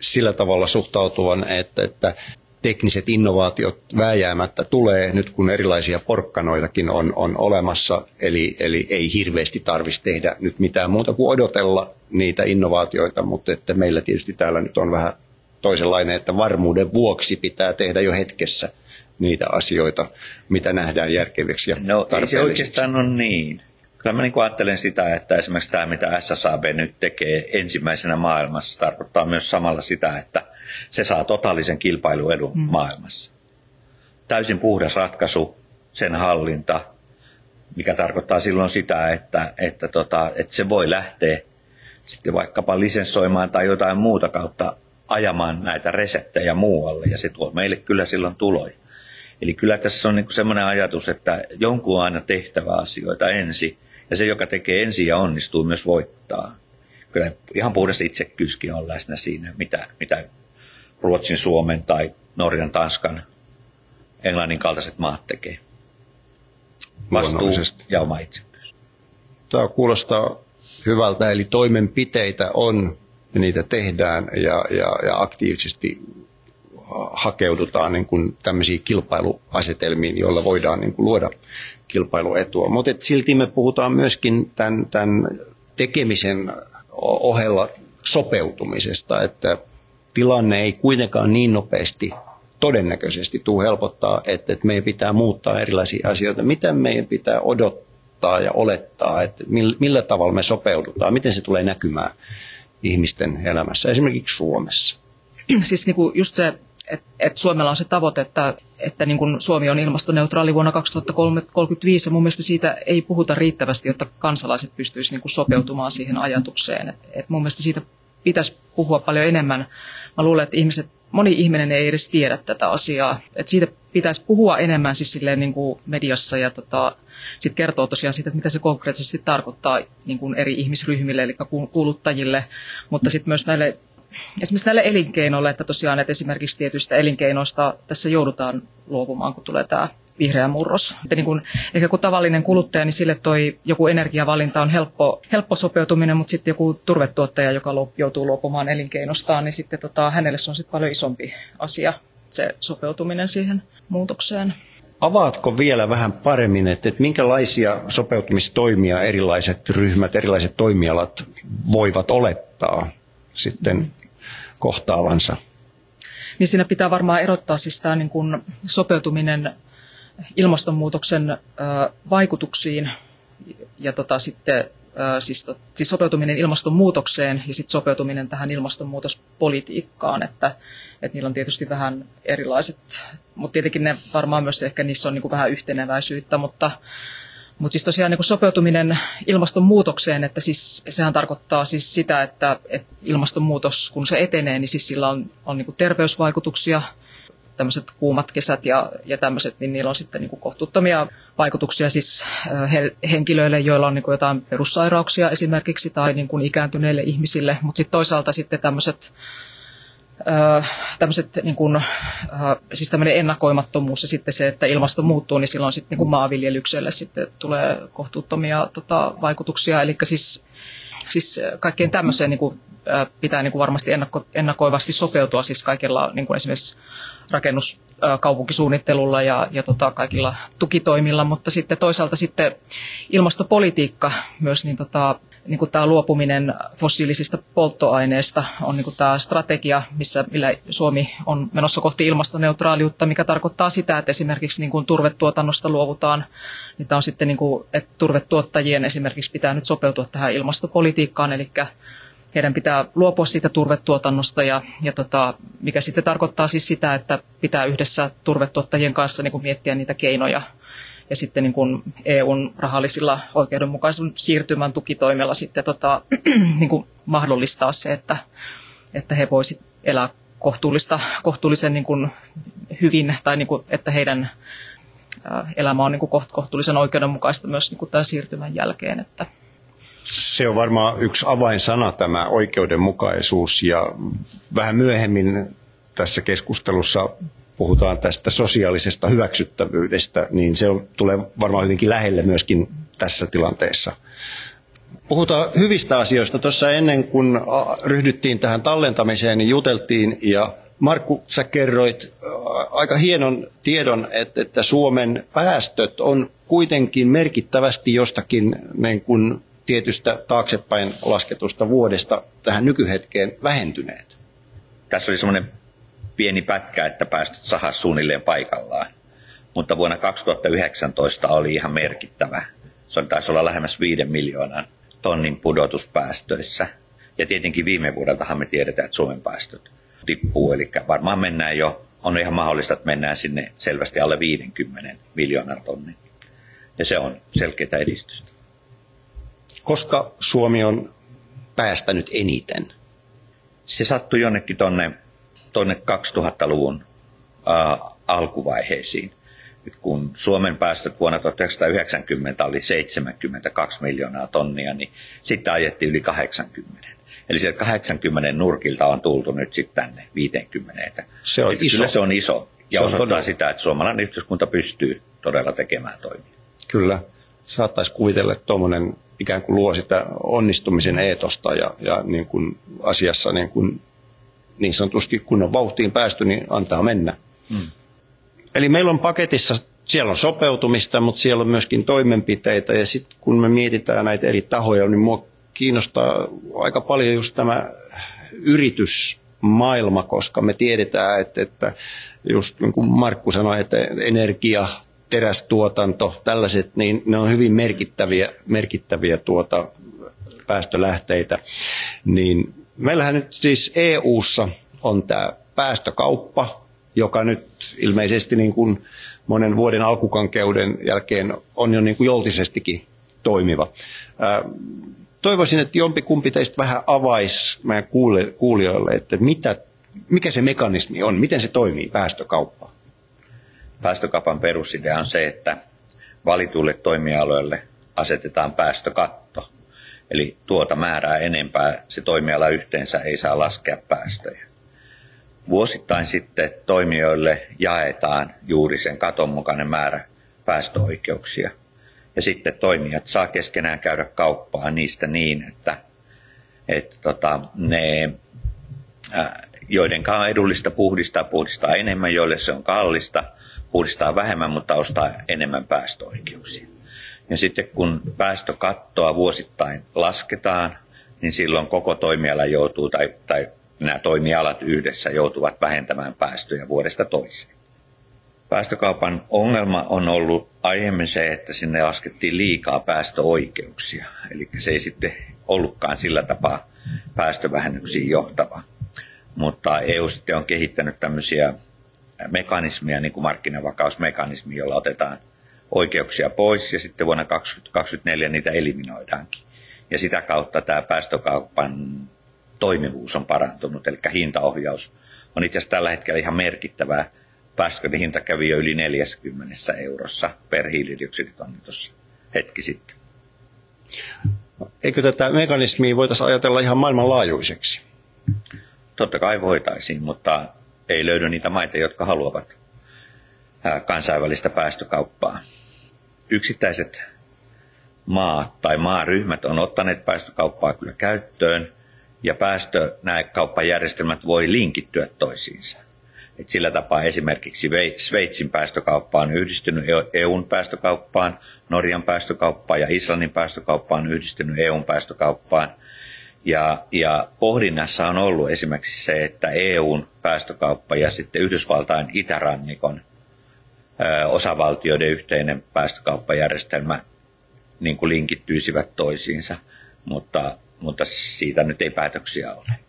sillä tavalla suhtautuvan, että, että tekniset innovaatiot vääjäämättä tulee nyt kun erilaisia porkkanoitakin on, on olemassa, eli, eli ei hirveästi tarvitsisi tehdä nyt mitään muuta kuin odotella niitä innovaatioita, mutta että meillä tietysti täällä nyt on vähän toisenlainen, että varmuuden vuoksi pitää tehdä jo hetkessä niitä asioita, mitä nähdään järkeviksi ja No ei se oikeastaan ole niin. Kyllä mä niin ajattelen sitä, että esimerkiksi tämä, mitä SSAB nyt tekee ensimmäisenä maailmassa, tarkoittaa myös samalla sitä, että se saa totaalisen kilpailuedun mm. maailmassa. Täysin puhdas ratkaisu, sen hallinta, mikä tarkoittaa silloin sitä, että, että, tota, että se voi lähteä sitten vaikkapa lisenssoimaan tai jotain muuta kautta ajamaan näitä reseptejä muualle, ja se tuo meille kyllä silloin tuloja. Eli kyllä tässä on niin semmoinen ajatus, että jonkun on aina tehtävä asioita ensin, ja se, joka tekee ensin ja onnistuu, myös voittaa. Kyllä ihan puhdas itsekyyskin on läsnä siinä, mitä, mitä Ruotsin, Suomen tai Norjan, Tanskan, Englannin kaltaiset maat tekee. Vastuu ja oma itsekkyys. Tämä kuulostaa hyvältä, eli toimenpiteitä on ja niitä tehdään ja, ja, ja aktiivisesti hakeudutaan niin kuin tämmöisiin kilpailuasetelmiin, joilla voidaan niin kuin luoda kilpailuetua. Mutta silti me puhutaan myöskin tämän, tämän tekemisen ohella sopeutumisesta, että tilanne ei kuitenkaan niin nopeasti todennäköisesti tule helpottaa, että, että meidän pitää muuttaa erilaisia asioita. Mitä meidän pitää odottaa ja olettaa, että millä tavalla me sopeudutaan, miten se tulee näkymään ihmisten elämässä, esimerkiksi Suomessa? Siis niin kuin just se että et Suomella on se tavoite, että, että niin kuin Suomi on ilmastoneutraali vuonna 2035, ja mun mielestä siitä ei puhuta riittävästi, jotta kansalaiset pystyisivät niin sopeutumaan siihen ajatukseen. Et, et mun mielestä siitä pitäisi puhua paljon enemmän. Mä luulen, että ihmiset, moni ihminen ei edes tiedä tätä asiaa. Et siitä pitäisi puhua enemmän siis silleen niin kuin mediassa ja tota, sitten kertoo tosiaan siitä, että mitä se konkreettisesti tarkoittaa niin kuin eri ihmisryhmille, eli kuluttajille, mutta sitten myös näille esimerkiksi näille elinkeinoille, että tosiaan että esimerkiksi tietyistä elinkeinoista tässä joudutaan luopumaan, kun tulee tämä vihreä murros. Että niin kun, ehkä kun tavallinen kuluttaja, niin sille toi joku energiavalinta on helppo, helppo sopeutuminen, mutta sitten joku turvetuottaja, joka joutuu luopumaan elinkeinostaan, niin sitten tota, hänelle se on sitten paljon isompi asia, se sopeutuminen siihen muutokseen. Avaatko vielä vähän paremmin, että, että minkälaisia sopeutumistoimia erilaiset ryhmät, erilaiset toimialat voivat olettaa sitten kohtaavansa. Niin siinä pitää varmaan erottaa siis tämä niin kuin sopeutuminen ilmastonmuutoksen vaikutuksiin ja tota sitten siis, to, siis sopeutuminen ilmastonmuutokseen ja sitten sopeutuminen tähän ilmastonmuutospolitiikkaan, että, että niillä on tietysti vähän erilaiset, mutta tietenkin ne varmaan myös ehkä niissä on niin kuin vähän yhteneväisyyttä, mutta, mutta siis tosiaan niin sopeutuminen ilmastonmuutokseen, että siis sehän tarkoittaa siis sitä, että, että ilmastonmuutos kun se etenee, niin siis sillä on, on niin terveysvaikutuksia, tämmöiset kuumat kesät ja, ja tämmöiset, niin niillä on sitten niin kohtuuttomia vaikutuksia siis he, henkilöille, joilla on niin jotain perussairauksia esimerkiksi tai niin ikääntyneille ihmisille, mutta sitten toisaalta sitten tämmöiset tämmöiset niin kuin, siis tämmöinen ennakoimattomuus ja sitten se, että ilmasto muuttuu, niin silloin sitten niin kuin maanviljelykselle sitten tulee kohtuuttomia tota, vaikutuksia. Eli siis, siis kaikkeen tämmöiseen niin kuin, pitää niin kuin varmasti ennakko, ennakoivasti sopeutua siis kaikilla niin kuin esimerkiksi rakennus, kaupunkisuunnittelulla ja, ja tota, kaikilla tukitoimilla, mutta sitten toisaalta sitten ilmastopolitiikka myös niin tota, niin kuin tämä luopuminen fossiilisista polttoaineista on niin kuin tämä strategia, missä, millä Suomi on menossa kohti ilmastoneutraaliutta, mikä tarkoittaa sitä, että esimerkiksi niin kuin turvetuotannosta luovutaan. Niin tämä on sitten, niin kuin, että turvetuottajien esimerkiksi pitää nyt sopeutua tähän ilmastopolitiikkaan, eli heidän pitää luopua siitä turvetuotannosta, ja, ja tota, mikä sitten tarkoittaa siis sitä, että pitää yhdessä turvetuottajien kanssa niin kuin miettiä niitä keinoja, ja sitten niin kuin EUn rahallisilla oikeudenmukaisen siirtymän tukitoimella sitten tota, niin kuin mahdollistaa se, että, että he voisivat elää kohtuullista, kohtuullisen niin kuin hyvin tai niin kuin, että heidän elämä on niin kuin kohtuullisen oikeudenmukaista myös niin kuin tämän siirtymän jälkeen. Että. Se on varmaan yksi avainsana tämä oikeudenmukaisuus ja vähän myöhemmin tässä keskustelussa puhutaan tästä sosiaalisesta hyväksyttävyydestä, niin se tulee varmaan hyvinkin lähelle myöskin tässä tilanteessa. Puhutaan hyvistä asioista. Tuossa ennen kuin ryhdyttiin tähän tallentamiseen, niin juteltiin ja Markku, sä kerroit aika hienon tiedon, että, että Suomen päästöt on kuitenkin merkittävästi jostakin niin kuin tietystä taaksepäin lasketusta vuodesta tähän nykyhetkeen vähentyneet. Tässä oli semmoinen pieni pätkä, että päästöt sahas suunnilleen paikallaan. Mutta vuonna 2019 oli ihan merkittävä. Se taisi olla lähemmäs 5 miljoonan tonnin pudotuspäästöissä. Ja tietenkin viime vuodeltahan me tiedetään, että Suomen päästöt tippuu. Eli varmaan mennään jo, on ihan mahdollista, että mennään sinne selvästi alle 50 miljoonan tonnin. Ja se on selkeää edistystä. Koska Suomi on päästänyt eniten? Se sattui jonnekin tonne, tonne 2000-luvun äh, alkuvaiheisiin. Et kun Suomen päästöt vuonna 1990 oli 72 miljoonaa tonnia, niin sitten ajettiin yli 80. Eli se 80 nurkilta on tultu nyt sitten tänne 50. Se on iso. Kyllä se on iso. Ja se osoittaa todella... sitä, että suomalainen yhteiskunta pystyy todella tekemään toimia. Kyllä. Saattaisi kuvitella, että tuommoinen ikään kuin luo sitä onnistumisen eetosta ja, ja niin kuin asiassa niin, kuin niin sanotusti kun on vauhtiin päästy, niin antaa mennä. Hmm. Eli meillä on paketissa, siellä on sopeutumista, mutta siellä on myöskin toimenpiteitä ja sitten kun me mietitään näitä eri tahoja, niin mua kiinnostaa aika paljon just tämä yritysmaailma, koska me tiedetään, että, että just niin kuin Markku sanoi, että energia, terästuotanto, tällaiset, niin ne on hyvin merkittäviä, merkittäviä tuota päästölähteitä. Niin meillähän nyt siis EU:ssa on tämä päästökauppa, joka nyt ilmeisesti niin kuin monen vuoden alkukankeuden jälkeen on jo niin kuin joltisestikin toimiva toivoisin, että jompikumpi teistä vähän avaisi meidän kuulijoille, että mitä, mikä se mekanismi on, miten se toimii, päästökauppa? Päästökaupan perusidea on se, että valituille toimialoille asetetaan päästökatto. Eli tuota määrää enempää se toimiala yhteensä ei saa laskea päästöjä. Vuosittain sitten toimijoille jaetaan juuri sen katon mukainen määrä päästöoikeuksia – ja sitten toimijat saa keskenään käydä kauppaa niistä niin, että, että tota, ne, joiden on edullista puhdistaa, puhdistaa enemmän, joille se on kallista, puhdistaa vähemmän, mutta ostaa enemmän päästöoikeuksia. Ja sitten kun päästökattoa vuosittain lasketaan, niin silloin koko toimiala joutuu, tai, tai nämä toimialat yhdessä joutuvat vähentämään päästöjä vuodesta toiseen. Päästökaupan ongelma on ollut aiemmin se, että sinne laskettiin liikaa päästöoikeuksia. Eli se ei sitten ollutkaan sillä tapaa päästövähennyksiin johtava. Mutta EU sitten on kehittänyt tämmöisiä mekanismeja, niin kuin markkinavakausmekanismi, jolla otetaan oikeuksia pois ja sitten vuonna 2024 niitä eliminoidaankin. Ja sitä kautta tämä päästökaupan toimivuus on parantunut, eli hintaohjaus on itse asiassa tällä hetkellä ihan merkittävää päästöjen hinta kävi jo yli 40 eurossa per hiilidioksiditonni tuossa hetki sitten. Eikö tätä mekanismia voitaisiin ajatella ihan maailmanlaajuiseksi? Totta kai voitaisiin, mutta ei löydy niitä maita, jotka haluavat kansainvälistä päästökauppaa. Yksittäiset maat tai maaryhmät on ottaneet päästökauppaa kyllä käyttöön, ja päästönäkauppajärjestelmät voi linkittyä toisiinsa. Et sillä tapaa esimerkiksi Sveitsin päästökauppa on yhdistynyt EUn päästökauppaan, Norjan päästökauppaan ja Islannin päästökauppaan on yhdistynyt EUn päästökauppaan. Ja, ja pohdinnassa on ollut esimerkiksi se, että EUn päästökauppa ja sitten Yhdysvaltain itärannikon osavaltioiden yhteinen päästökauppajärjestelmä niin kuin linkittyisivät toisiinsa, mutta, mutta siitä nyt ei päätöksiä ole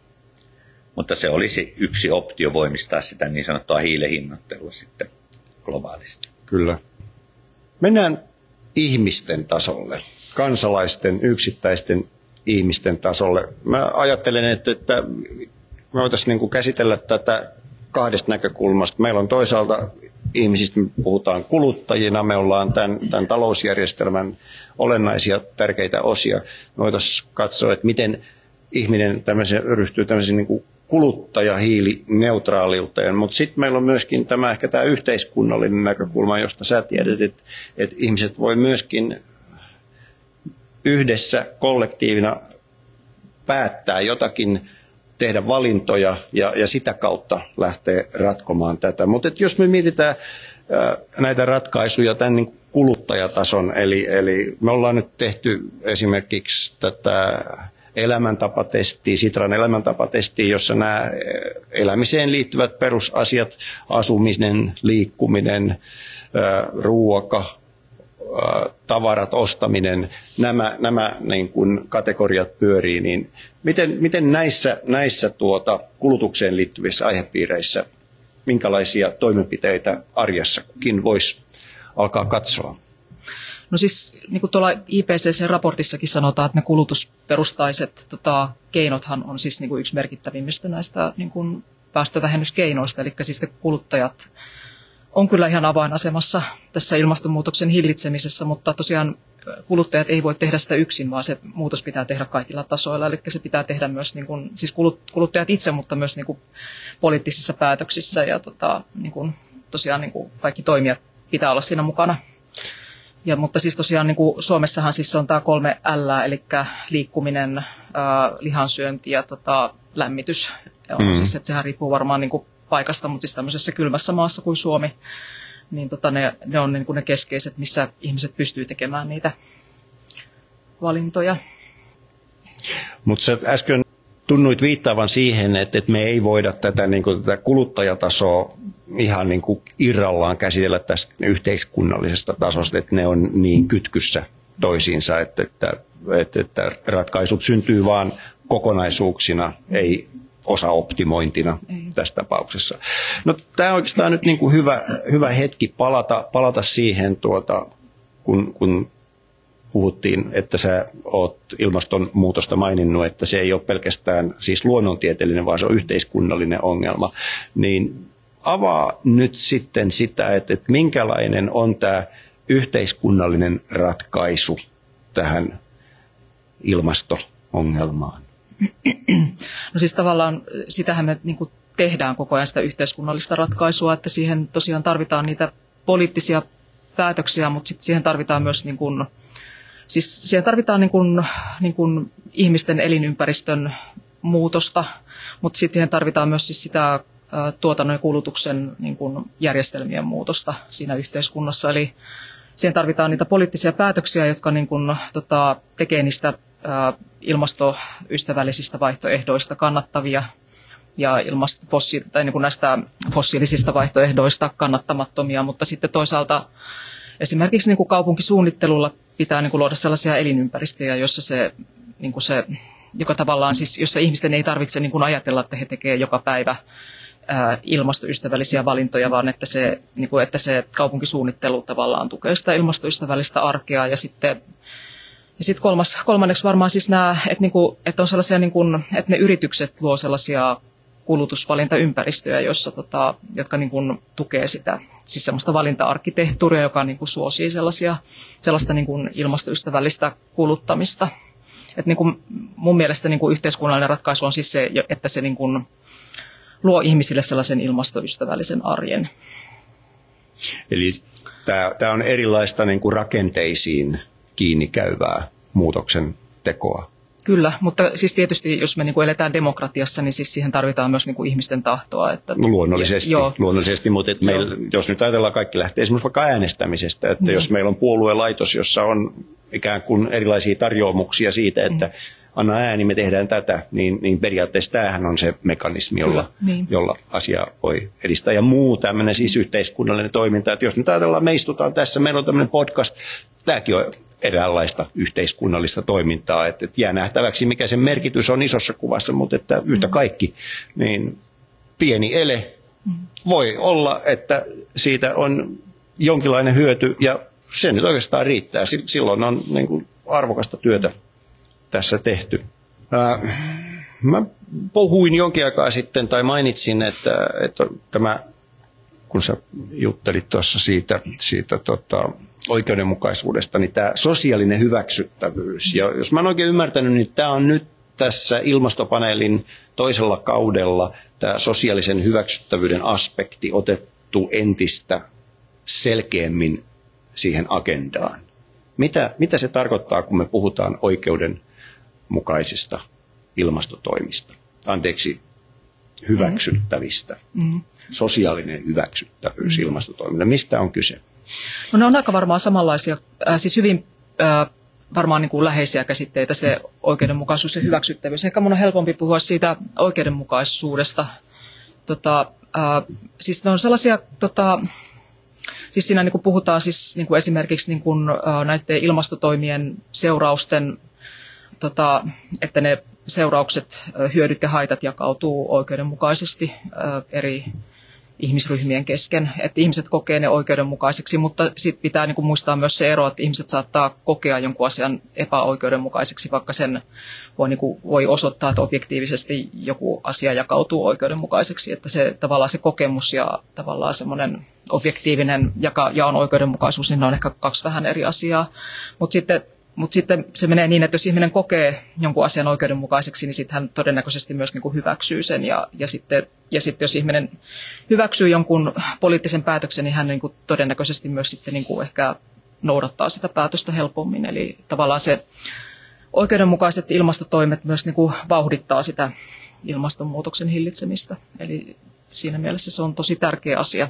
mutta se olisi yksi optio voimistaa sitä niin sanottua hiilehinnottelua sitten globaalisti. Kyllä. Mennään ihmisten tasolle, kansalaisten, yksittäisten ihmisten tasolle. Mä ajattelen, että, että me voitaisiin niin käsitellä tätä kahdesta näkökulmasta. Meillä on toisaalta ihmisistä, me puhutaan kuluttajina, me ollaan tämän, tämän talousjärjestelmän olennaisia tärkeitä osia. Me voitaisiin katsoa, että miten ihminen tämmöisen, ryhtyy tämmöisiin niin kuin kuluttajahiilineutraaliuteen, mutta sitten meillä on myöskin tämä ehkä tämä yhteiskunnallinen näkökulma, josta sä tiedät, että, että ihmiset voi myöskin yhdessä kollektiivina päättää jotakin, tehdä valintoja ja, ja sitä kautta lähteä ratkomaan tätä. Mutta jos me mietitään näitä ratkaisuja tämän niin kuluttajatason, eli, eli me ollaan nyt tehty esimerkiksi tätä elämäntapatestiä, Sitran elämäntapatestiä, jossa nämä elämiseen liittyvät perusasiat, asuminen, liikkuminen, ruoka, tavarat, ostaminen, nämä, nämä niin kuin kategoriat pyörii, niin miten, miten näissä, näissä tuota, kulutukseen liittyvissä aihepiireissä, minkälaisia toimenpiteitä arjessa kukin voisi alkaa katsoa? No siis niin kuin tuolla IPCC-raportissakin sanotaan, että ne kulutusperustaiset tota, keinothan on siis niin kuin yksi merkittävimmistä näistä niin kuin päästövähennyskeinoista, eli siis kuluttajat on kyllä ihan avainasemassa tässä ilmastonmuutoksen hillitsemisessä, mutta tosiaan kuluttajat ei voi tehdä sitä yksin, vaan se muutos pitää tehdä kaikilla tasoilla. Eli se pitää tehdä myös niin kuin, siis kuluttajat itse, mutta myös niin kuin poliittisissa päätöksissä ja tota, niin kuin, tosiaan niin kuin kaikki toimijat pitää olla siinä mukana. Ja, mutta siis tosiaan niin kuin Suomessahan siis on tämä kolme L, eli liikkuminen, ää, lihansyönti ja tota, lämmitys. Mm. Siis, että sehän riippuu varmaan niin kuin paikasta, mutta siis tämmöisessä kylmässä maassa kuin Suomi, niin tota ne, ne on niin kuin ne keskeiset, missä ihmiset pystyy tekemään niitä valintoja. Mutta sä äsken tunnuit viittaavan siihen, että, että me ei voida tätä, niin kuin, tätä kuluttajatasoa ihan niin kuin irrallaan käsitellä tästä yhteiskunnallisesta tasosta, että ne on niin kytkyssä toisiinsa, että, että, että, että ratkaisut syntyy vain kokonaisuuksina, ei osaoptimointina tässä tapauksessa. No, tämä on oikeastaan nyt niin kuin hyvä, hyvä hetki palata, palata siihen, tuota, kun, kun puhuttiin, että sä oot ilmastonmuutosta maininnut, että se ei ole pelkästään siis luonnontieteellinen, vaan se on yhteiskunnallinen ongelma, niin avaa nyt sitten sitä, että, että minkälainen on tämä yhteiskunnallinen ratkaisu tähän ilmasto-ongelmaan. No siis tavallaan sitähän me niin kuin tehdään koko ajan sitä yhteiskunnallista ratkaisua, että siihen tosiaan tarvitaan niitä poliittisia päätöksiä, mutta sitten siihen tarvitaan myös niin kuin, siis siihen tarvitaan niin kuin, niin kuin ihmisten elinympäristön muutosta, mutta sitten siihen tarvitaan myös siis sitä tuotannon ja kulutuksen niin kuin järjestelmien muutosta siinä yhteiskunnassa. Eli siihen tarvitaan niitä poliittisia päätöksiä, jotka niin kuin, tota, tekee niistä ilmastoystävällisistä vaihtoehdoista kannattavia ja ilmast- fossi- tai niin kuin näistä fossiilisista vaihtoehdoista kannattamattomia, mutta sitten toisaalta esimerkiksi niin kuin kaupunkisuunnittelulla pitää niin kuin luoda sellaisia elinympäristöjä, jossa se, niin kuin se joka tavallaan siis, jossa ihmisten ei tarvitse niin kuin ajatella, että he tekevät joka päivä ilmastoystävällisiä valintoja, vaan että se, niin kuin, että se kaupunkisuunnittelu tavallaan tukee sitä ilmastoystävällistä arkea ja sitten ja sitten kolmas, kolmanneksi varmaan siis nämä, että, niinku, että on sellaisia, niinku, että ne yritykset luo sellaisia kulutusvalintaympäristöjä, jossa, tota, jotka niin kuin, tukee sitä, siis sellaista valinta-arkkitehtuuria, joka niin kuin, suosii sellaisia, sellaista niin kuin, ilmastoystävällistä kuluttamista. Et, niin kuin, mun mielestä niin kuin, yhteiskunnallinen ratkaisu on siis se, että se niin kuin, luo ihmisille sellaisen ilmastoystävällisen arjen. Eli tämä on erilaista niin kuin rakenteisiin kiinni käyvää muutoksen tekoa. Kyllä, mutta siis tietysti jos me niin kuin eletään demokratiassa, niin siis siihen tarvitaan myös niin kuin ihmisten tahtoa. Että, no luonnollisesti, ja, luonnollisesti mutta että meillä, jos nyt ajatellaan kaikki lähtee esimerkiksi vaikka äänestämisestä, että niin. jos meillä on puoluelaitos, jossa on ikään kuin erilaisia tarjoamuksia siitä, että mm. anna ääni, me tehdään tätä, niin, niin periaatteessa tämähän on se mekanismi, jolla, Kyllä, niin. jolla asia voi edistää. Ja muu tämmöinen siis yhteiskunnallinen toiminta, että jos nyt ajatellaan, me istutaan tässä, meillä on tämmöinen podcast, tämäkin on eräänlaista yhteiskunnallista toimintaa. Että, että jää nähtäväksi, mikä sen merkitys on isossa kuvassa, mutta että yhtä mm. kaikki, niin pieni ele voi olla, että siitä on jonkinlainen hyöty ja se nyt oikeastaan riittää. Silloin on niin kuin arvokasta työtä tässä tehty. mä puhuin jonkin aikaa sitten tai mainitsin, että, että tämä, kun sä juttelit tuossa siitä, siitä tota, oikeudenmukaisuudesta, niin tämä sosiaalinen hyväksyttävyys. Ja jos mä oon oikein ymmärtänyt, niin tämä on nyt tässä ilmastopaneelin toisella kaudella tämä sosiaalisen hyväksyttävyyden aspekti otettu entistä selkeämmin siihen agendaan. Mitä, mitä se tarkoittaa, kun me puhutaan oikeudenmukaisista ilmastotoimista? Anteeksi, hyväksyttävistä. Mm. Sosiaalinen hyväksyttävyys mm. ilmastotoimille. Mistä on kyse? No ne on aika varmaan samanlaisia, äh, siis hyvin äh, varmaan niin kuin läheisiä käsitteitä se oikeudenmukaisuus ja hyväksyttävyys. Ehkä mun on helpompi puhua siitä oikeudenmukaisuudesta. Tota, äh, siis ne on sellaisia, tota, siis siinä niin kuin puhutaan siis niin kuin esimerkiksi niin kuin, äh, näiden ilmastotoimien seurausten, tota, että ne seuraukset, hyödyt ja haitat jakautuu oikeudenmukaisesti äh, eri ihmisryhmien kesken, että ihmiset kokee ne oikeudenmukaiseksi, mutta sitten pitää niin kuin muistaa myös se ero, että ihmiset saattaa kokea jonkun asian epäoikeudenmukaiseksi, vaikka sen voi, niin kuin, voi osoittaa, että objektiivisesti joku asia jakautuu oikeudenmukaiseksi, että se tavallaan se kokemus ja tavallaan semmoinen objektiivinen jaka, ja on oikeudenmukaisuus, niin ne on ehkä kaksi vähän eri asiaa, mutta sitten mutta sitten se menee niin, että jos ihminen kokee jonkun asian oikeudenmukaiseksi, niin sitten hän todennäköisesti myös niin kuin hyväksyy sen. Ja, ja, sitten, ja sitten jos ihminen hyväksyy jonkun poliittisen päätöksen, niin hän niin kuin todennäköisesti myös sitten niin kuin ehkä noudattaa sitä päätöstä helpommin. Eli tavallaan se oikeudenmukaiset ilmastotoimet myös niin kuin vauhdittaa sitä ilmastonmuutoksen hillitsemistä. Eli siinä mielessä se on tosi tärkeä asia.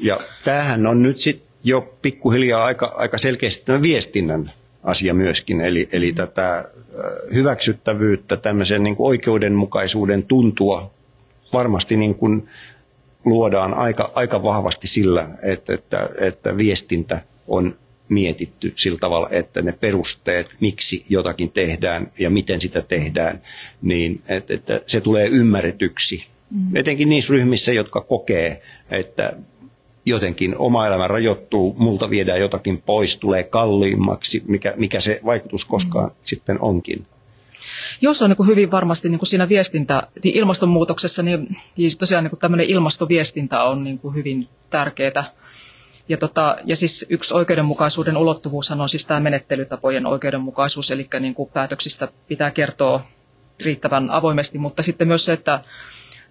Ja tämähän on nyt sitten jo pikkuhiljaa aika, aika selkeästi tämä viestinnän asia myöskin, eli, eli tätä hyväksyttävyyttä, tämmöisen niin kuin oikeudenmukaisuuden tuntua varmasti niin kuin luodaan aika, aika vahvasti sillä, että, että, että viestintä on mietitty sillä tavalla, että ne perusteet, miksi jotakin tehdään ja miten sitä tehdään, niin että, että se tulee ymmärretyksi. Mm. Etenkin niissä ryhmissä, jotka kokee, että jotenkin oma elämä rajoittuu, multa viedään jotakin pois, tulee kalliimmaksi, mikä, mikä se vaikutus koskaan mm. sitten onkin. Jos on niin kuin hyvin varmasti niin kuin siinä viestintä, niin ilmastonmuutoksessa, niin siis tosiaan niin kuin tämmöinen ilmastoviestintä on niin kuin hyvin tärkeää. Ja, tota, ja siis yksi oikeudenmukaisuuden ulottuvuushan on siis tämä menettelytapojen oikeudenmukaisuus, eli niin kuin päätöksistä pitää kertoa riittävän avoimesti, mutta sitten myös se, että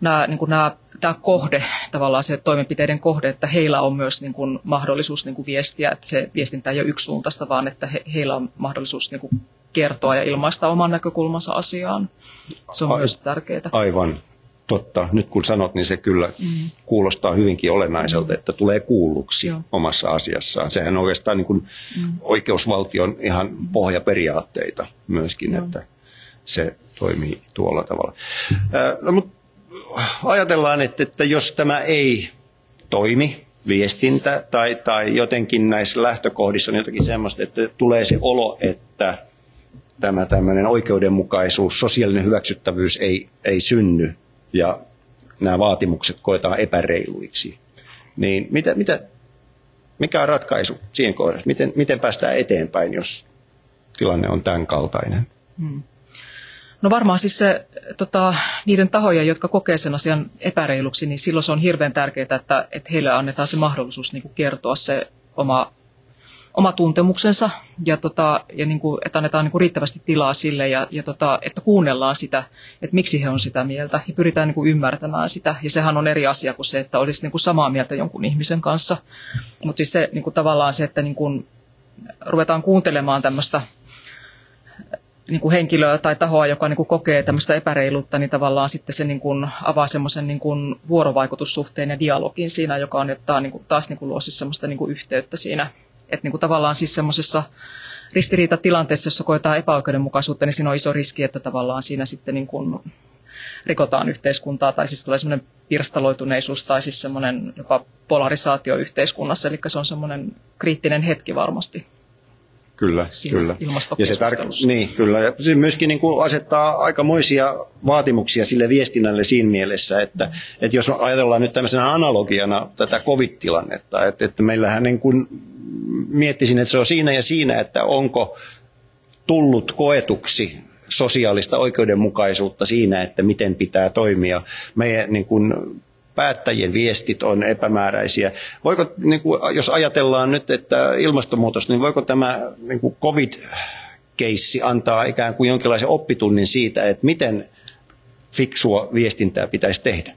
nämä, niin kuin nämä, tämä kohde, tavallaan se toimenpiteiden kohde, että heillä on myös niin kuin mahdollisuus niin kuin viestiä, että se viestintä ei ole yksisuuntaista, vaan että he, heillä on mahdollisuus niin kuin kertoa ja ilmaista oman näkökulmansa asiaan. Se on A- myös tärkeää. Aivan totta. Nyt kun sanot, niin se kyllä mm. kuulostaa hyvinkin olennaiselta, mm. että tulee kuulluksi Joo. omassa asiassaan. Sehän on oikeastaan niin kuin mm. oikeusvaltion ihan pohjaperiaatteita myöskin, Joo. että se toimii tuolla tavalla. No, mutta ajatellaan, että, että jos tämä ei toimi, viestintä tai, tai jotenkin näissä lähtökohdissa on jotakin semmoista, että tulee se olo, että tämä tämmöinen oikeudenmukaisuus, sosiaalinen hyväksyttävyys ei, ei synny ja nämä vaatimukset koetaan epäreiluiksi. Niin mitä, mitä, mikä on ratkaisu siinä kohdassa? Miten, miten päästään eteenpäin, jos tilanne on tämän kaltainen? Hmm. No varmaan siis se, tota, niiden tahojen, jotka kokee sen asian epäreiluksi, niin silloin se on hirveän tärkeää, että, että heille annetaan se mahdollisuus niin kuin kertoa se oma, oma tuntemuksensa ja, tota, ja niin kuin, että annetaan niin kuin riittävästi tilaa sille ja, ja tota, että kuunnellaan sitä, että miksi he on sitä mieltä ja pyritään niin kuin ymmärtämään sitä. Ja sehän on eri asia kuin se, että olisi niin kuin samaa mieltä jonkun ihmisen kanssa. Mutta siis se niin kuin tavallaan se, että niin kuin ruvetaan kuuntelemaan tämmöistä niin kuin henkilöä tai tahoa, joka niin kuin kokee tämmöistä epäreiluutta, niin tavallaan sitten se niin kuin avaa semmoisen niin kuin vuorovaikutussuhteen ja dialogin siinä, joka on että niin kuin taas niin kuin luo siis semmoista niin kuin yhteyttä siinä. Että niin kuin tavallaan siis semmoisessa ristiriitatilanteessa, jossa koetaan epäoikeudenmukaisuutta, niin siinä on iso riski, että tavallaan siinä sitten niin kuin rikotaan yhteiskuntaa tai siis tulee semmoinen pirstaloituneisuus tai siis semmoinen jopa polarisaatio yhteiskunnassa, eli se on semmoinen kriittinen hetki varmasti. Kyllä, kyllä. Ja se tar- niin, kyllä. Ja se myöskin niin kuin asettaa aikamoisia vaatimuksia sille viestinnälle siinä mielessä, että, että jos ajatellaan nyt tämmöisenä analogiana tätä covid-tilannetta, että, että meillähän niin kuin miettisin, että se on siinä ja siinä, että onko tullut koetuksi sosiaalista oikeudenmukaisuutta siinä, että miten pitää toimia. Meidän niin kuin, päättäjien viestit on epämääräisiä. Voiko, niin kuin, jos ajatellaan nyt, että ilmastonmuutos, niin voiko tämä niin kuin COVID keissi antaa ikään kuin jonkinlaisen oppitunnin siitä, että miten fiksua viestintää pitäisi tehdä?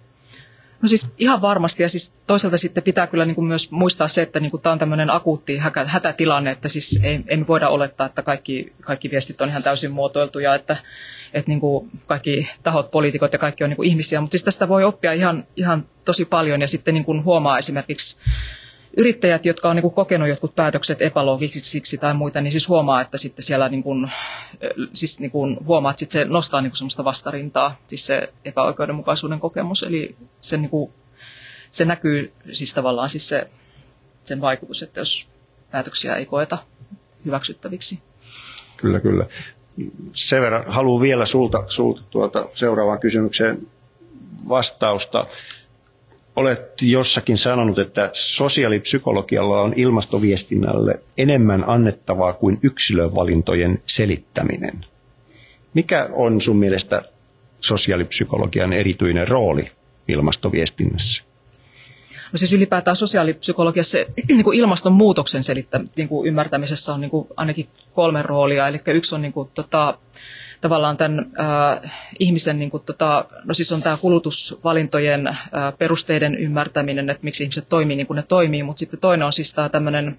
No siis ihan varmasti ja siis toisaalta sitten pitää kyllä niin kuin myös muistaa se, että niin kuin tämä on tämmöinen akuutti hätätilanne, että siis ei, ei voida olettaa, että kaikki, kaikki viestit on ihan täysin muotoiltuja, että, että niin kuin kaikki tahot, poliitikot ja kaikki on niin kuin ihmisiä, mutta siis tästä voi oppia ihan, ihan tosi paljon ja sitten niin kuin huomaa esimerkiksi yrittäjät, jotka on niin kuin kokenut jotkut päätökset epäloogisiksi tai muita, niin siis huomaa, että sitten siellä niin kuin, siis niin kuin huomaa, että sitten se nostaa niin kuin semmoista vastarintaa, siis se epäoikeudenmukaisuuden kokemus. Eli se, niin kuin, se näkyy siis tavallaan siis se, sen vaikutus, että jos päätöksiä ei koeta hyväksyttäviksi. Kyllä, kyllä. Sen verran haluan vielä sulta, sulta tuota seuraavaan kysymykseen vastausta olet jossakin sanonut, että sosiaalipsykologialla on ilmastoviestinnälle enemmän annettavaa kuin yksilövalintojen selittäminen. Mikä on sun mielestä sosiaalipsykologian erityinen rooli ilmastoviestinnässä? No siis ylipäätään sosiaalipsykologiassa niin kuin ilmastonmuutoksen selittä, niin kuin ymmärtämisessä on niin kuin ainakin kolme roolia. Eli yksi on niin kuin, tota, tavallaan tämän äh, ihmisen, niin kuin, tota, no siis on tämä kulutusvalintojen äh, perusteiden ymmärtäminen, että miksi ihmiset toimii niin kuin ne toimii, mutta sitten toinen on siis tämä tämmöinen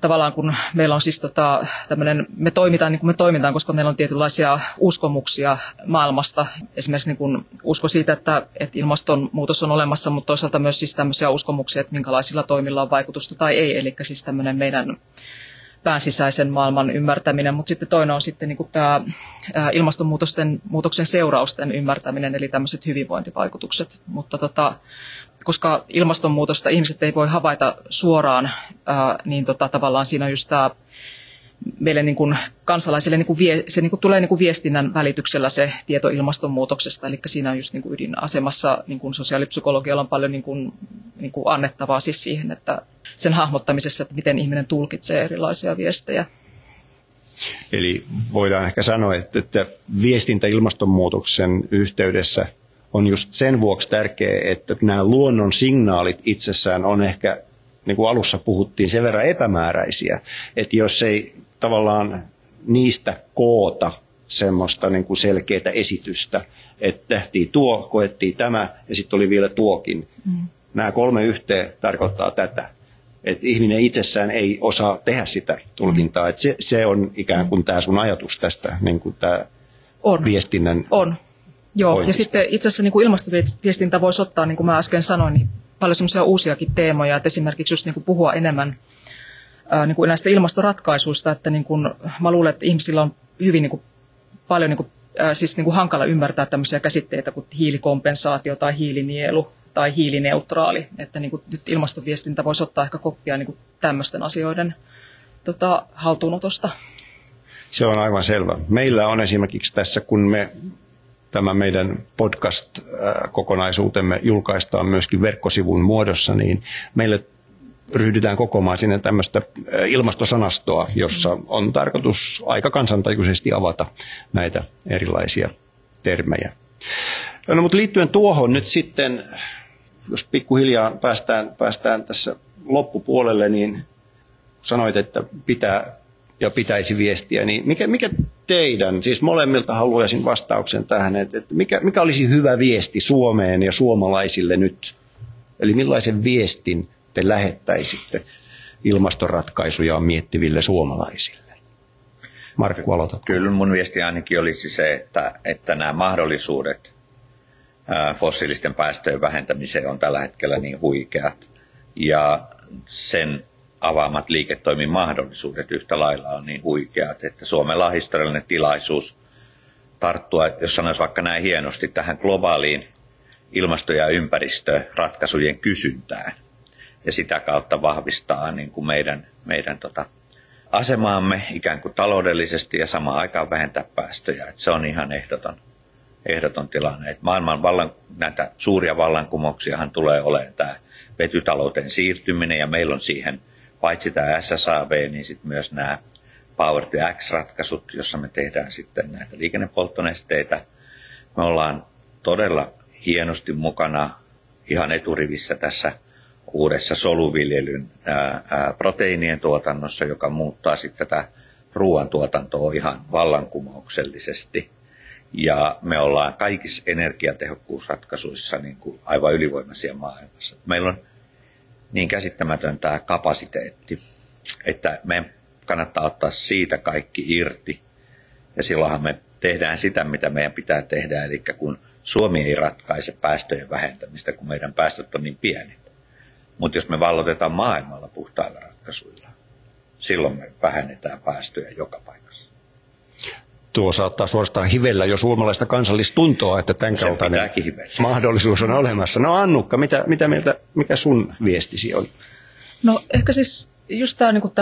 tavallaan kun meillä on siis tota, tämmöinen, me toimitaan niin kuin me toimitaan, koska meillä on tietynlaisia uskomuksia maailmasta. Esimerkiksi niin kuin usko siitä, että, että ilmastonmuutos on olemassa, mutta toisaalta myös siis tämmöisiä uskomuksia, että minkälaisilla toimilla on vaikutusta tai ei. Eli siis tämmöinen meidän sisäisen maailman ymmärtäminen, mutta sitten toinen on sitten niin tämä ilmastonmuutosten muutoksen seurausten ymmärtäminen, eli tämmöiset hyvinvointivaikutukset. Mutta tota, koska ilmastonmuutosta ihmiset ei voi havaita suoraan, ää, niin tota, tavallaan siinä on just tämä meille niin kuin kansalaisille niin kuin vie, se niin kuin tulee niin kuin viestinnän välityksellä se tieto ilmastonmuutoksesta, eli siinä on just niin kuin ydinasemassa niin kuin sosiaalipsykologialla on paljon niin kuin, niin kuin annettavaa siis siihen, että sen hahmottamisessa, että miten ihminen tulkitsee erilaisia viestejä. Eli voidaan ehkä sanoa, että, että viestintä ilmastonmuutoksen yhteydessä on just sen vuoksi tärkeää, että nämä luonnon signaalit itsessään on ehkä, niin kuin alussa puhuttiin, sen verran epämääräisiä, että jos ei tavallaan niistä koota semmoista niin kuin selkeää esitystä, että tehtiin tuo, koettiin tämä ja sitten oli vielä tuokin. Mm. Nämä kolme yhteen tarkoittaa tätä että ihminen itsessään ei osaa tehdä sitä tulkintaa. Että se, se on ikään kuin tämä sun ajatus tästä niin kuin tämä on. viestinnän On, joo. Pointista. Ja sitten itse asiassa niin kuin ilmastoviestintä voisi ottaa, niin kuin mä äsken sanoin, niin paljon semmoisia uusiakin teemoja, että esimerkiksi just niin kuin puhua enemmän ää, niin kuin näistä ilmastoratkaisuista, että niin kuin, mä luulen, että ihmisillä on hyvin niin kuin, paljon niin kuin, ää, siis niin kuin hankala ymmärtää tämmöisiä käsitteitä kuin hiilikompensaatio tai hiilinielu tai hiilineutraali. Että niin kuin nyt ilmastoviestintä voisi ottaa ehkä koppia niin kuin tämmöisten asioiden tota, haltuunotosta. Se on aivan selvä. Meillä on esimerkiksi tässä, kun me tämä meidän podcast-kokonaisuutemme julkaistaan myöskin verkkosivun muodossa, niin meille ryhdytään kokoamaan sinne tämmöistä ilmastosanastoa, jossa on tarkoitus aika kansantajuisesti avata näitä erilaisia termejä. No, mutta liittyen tuohon nyt sitten jos pikkuhiljaa päästään, päästään tässä loppupuolelle, niin sanoit, että pitää ja pitäisi viestiä, niin mikä, mikä teidän, siis molemmilta haluaisin vastauksen tähän, että, mikä, mikä olisi hyvä viesti Suomeen ja suomalaisille nyt? Eli millaisen viestin te lähettäisitte ilmastoratkaisuja miettiville suomalaisille? Markku, aloitat. Kyllä mun viesti ainakin olisi se, että, että nämä mahdollisuudet fossiilisten päästöjen vähentämiseen on tällä hetkellä niin huikeat. Ja sen avaamat liiketoimin mahdollisuudet yhtä lailla on niin huikeat, että Suomella on historiallinen tilaisuus tarttua, jos sanoisi vaikka näin hienosti, tähän globaaliin ilmasto- ja ympäristöratkaisujen kysyntään ja sitä kautta vahvistaa niin kuin meidän, meidän tota, asemaamme ikään kuin taloudellisesti ja samaan aikaan vähentää päästöjä. Että se on ihan ehdoton ehdoton tilanne. Että maailman vallan, näitä suuria vallankumouksiahan tulee olemaan tämä vetytalouteen siirtyminen ja meillä on siihen paitsi tämä SSAB, niin sitten myös nämä Power to X-ratkaisut, jossa me tehdään sitten näitä liikennepolttonesteitä. Me ollaan todella hienosti mukana ihan eturivissä tässä uudessa soluviljelyn ää, ää, proteiinien tuotannossa, joka muuttaa sitten tätä ruoantuotantoa ihan vallankumouksellisesti. Ja me ollaan kaikissa energiatehokkuusratkaisuissa niin kuin aivan ylivoimaisia maailmassa. Meillä on niin käsittämätön tämä kapasiteetti, että me kannattaa ottaa siitä kaikki irti. Ja silloinhan me tehdään sitä, mitä meidän pitää tehdä. Eli kun Suomi ei ratkaise päästöjen vähentämistä, kun meidän päästöt on niin pienet. Mutta jos me vallotetaan maailmalla puhtailla ratkaisuilla, silloin me vähennetään päästöjä joka paikassa. Tuo saattaa suorastaan hivellä jo suomalaista kansallistuntoa, että tämän Se kaltainen mahdollisuus on olemassa. No Annukka, mitä, mitä mieltä, mikä sun viestisi on? No ehkä siis just tämä niin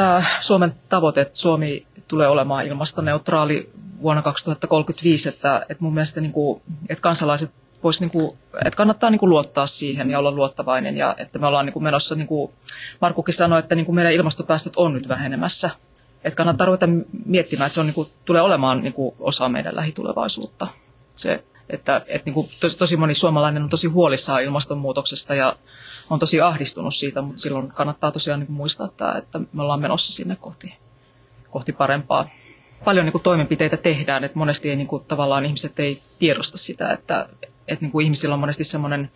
Suomen tavoite, että Suomi tulee olemaan ilmastoneutraali vuonna 2035, että, että mun mielestä niin kuin, että kansalaiset vois, niin kuin, että kannattaa niin kuin luottaa siihen ja olla luottavainen ja että me ollaan niin kuin menossa, niin kuin Markkukin sanoi, että niin kuin meidän ilmastopäästöt on nyt vähenemässä. Että kannattaa ruveta miettimään, että se on, niin kuin, tulee olemaan niin kuin osa meidän lähitulevaisuutta. Se, että, että niin kuin tosi, tosi moni suomalainen on tosi huolissaan ilmastonmuutoksesta ja on tosi ahdistunut siitä, mutta silloin kannattaa tosiaan niin kuin muistaa, että, että me ollaan menossa sinne kohti, kohti parempaa. Paljon niin kuin toimenpiteitä tehdään, että monesti ei, niin kuin, tavallaan ihmiset ei tiedosta sitä, että, että niin kuin ihmisillä on monesti semmoinen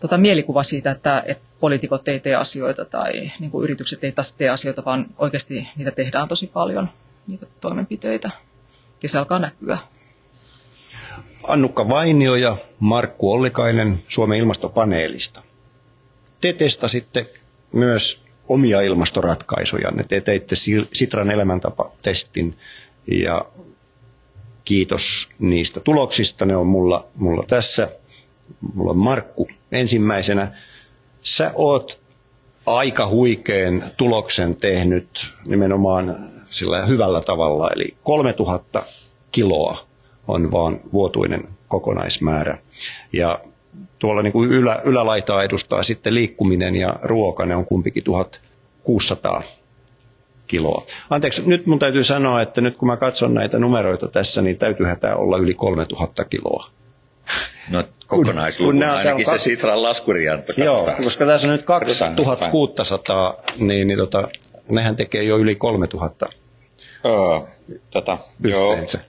tota, mielikuva siitä, että, että poliitikot ei tee asioita tai niin kuin yritykset ei taas tee asioita, vaan oikeasti niitä tehdään tosi paljon, niitä toimenpiteitä. Ja se alkaa näkyä. Annukka Vainio ja Markku Ollikainen Suomen ilmastopaneelista. Te testasitte myös omia ilmastoratkaisuja. Te teitte Sitran elämäntapatestin ja kiitos niistä tuloksista. Ne on mulla, mulla tässä. Mulla on Markku ensimmäisenä. Sä oot aika huikean tuloksen tehnyt nimenomaan sillä hyvällä tavalla. Eli 3000 kiloa on vaan vuotuinen kokonaismäärä. Ja tuolla niin kuin ylä, ylälaitaa edustaa sitten liikkuminen ja ruoka, ne on kumpikin 1600 kiloa. Anteeksi, nyt mun täytyy sanoa, että nyt kun mä katson näitä numeroita tässä, niin täytyyhän tämä olla yli 3000 kiloa. No kokonaisluku, ainakin se Sitran laskurianto. Joo, koska tässä on nyt 2600, niin, niin tota, nehän tekee jo yli 3000 Öö, tota, joo. yhteensä.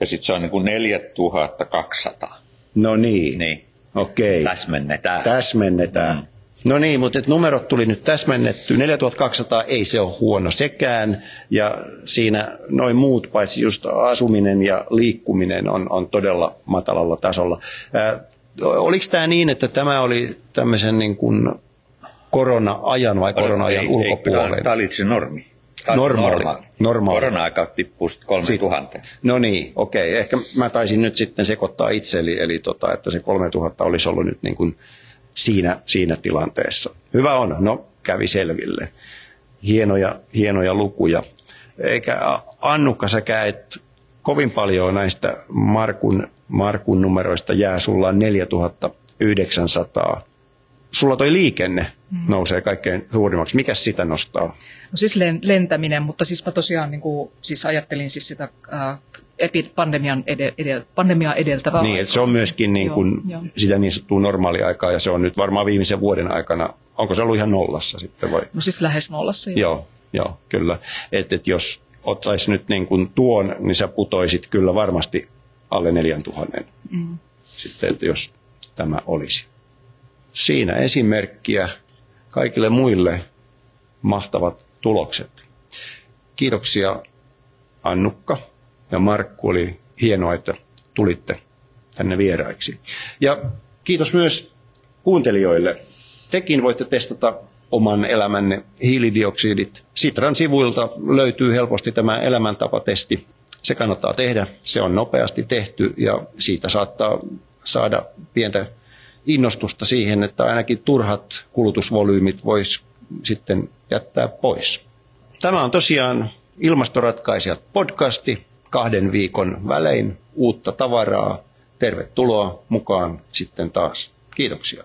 Ja sitten se on niin kuin 4200. No niin, Niin, okei. täsmennetään. Täsmennetään. Mm. No niin, mutta et numerot tuli nyt täsmennetty. 4200 ei se ole huono sekään. Ja siinä noin muut, paitsi just asuminen ja liikkuminen on, on todella matalalla tasolla. Ää, oliko tämä niin, että tämä oli tämmöisen niin kuin korona-ajan vai korona-ajan ulkopuolella? Ei, tämä oli se normi. Normaali. normaali. Normaali. Korona-aika sitten 3000. No niin, okei. Ehkä mä taisin nyt sitten sekoittaa itse, eli, eli tota, että se 3000 olisi ollut nyt niin kuin siinä, siinä tilanteessa. Hyvä on, no kävi selville. Hienoja, hienoja lukuja. Eikä Annukka, säkä et kovin paljon näistä Markun, Markun numeroista jää, sulla on 4900. Sulla toi liikenne nousee kaikkein suurimmaksi. Mikä sitä nostaa? No siis len- lentäminen, mutta siis mä tosiaan niin kuin, siis ajattelin siis sitä äh, pandemian edel- edel- pandemiaa edeltävää Niin, että se on myöskin niin kuin Joo, joo. sitä niin sanottua normaaliaikaa ja se on nyt varmaan viimeisen vuoden aikana, onko se ollut ihan nollassa sitten vai? No siis lähes nollassa. jo. Joo, joo, kyllä. Että et jos ottaisi nyt niin kuin tuon, niin sä putoisit kyllä varmasti alle 4000 Mm. sitten, että jos tämä olisi. Siinä esimerkkiä kaikille muille mahtavat tulokset. Kiitoksia Annukka ja Markku, oli hienoa, että tulitte tänne vieraiksi. Ja kiitos myös kuuntelijoille. Tekin voitte testata oman elämänne hiilidioksidit. Sitran sivuilta löytyy helposti tämä elämäntapatesti. Se kannattaa tehdä. Se on nopeasti tehty ja siitä saattaa saada pientä innostusta siihen, että ainakin turhat kulutusvolyymit voisi sitten jättää pois. Tämä on tosiaan Ilmastoratkaisijat podcasti kahden viikon välein uutta tavaraa. Tervetuloa mukaan sitten taas. Kiitoksia.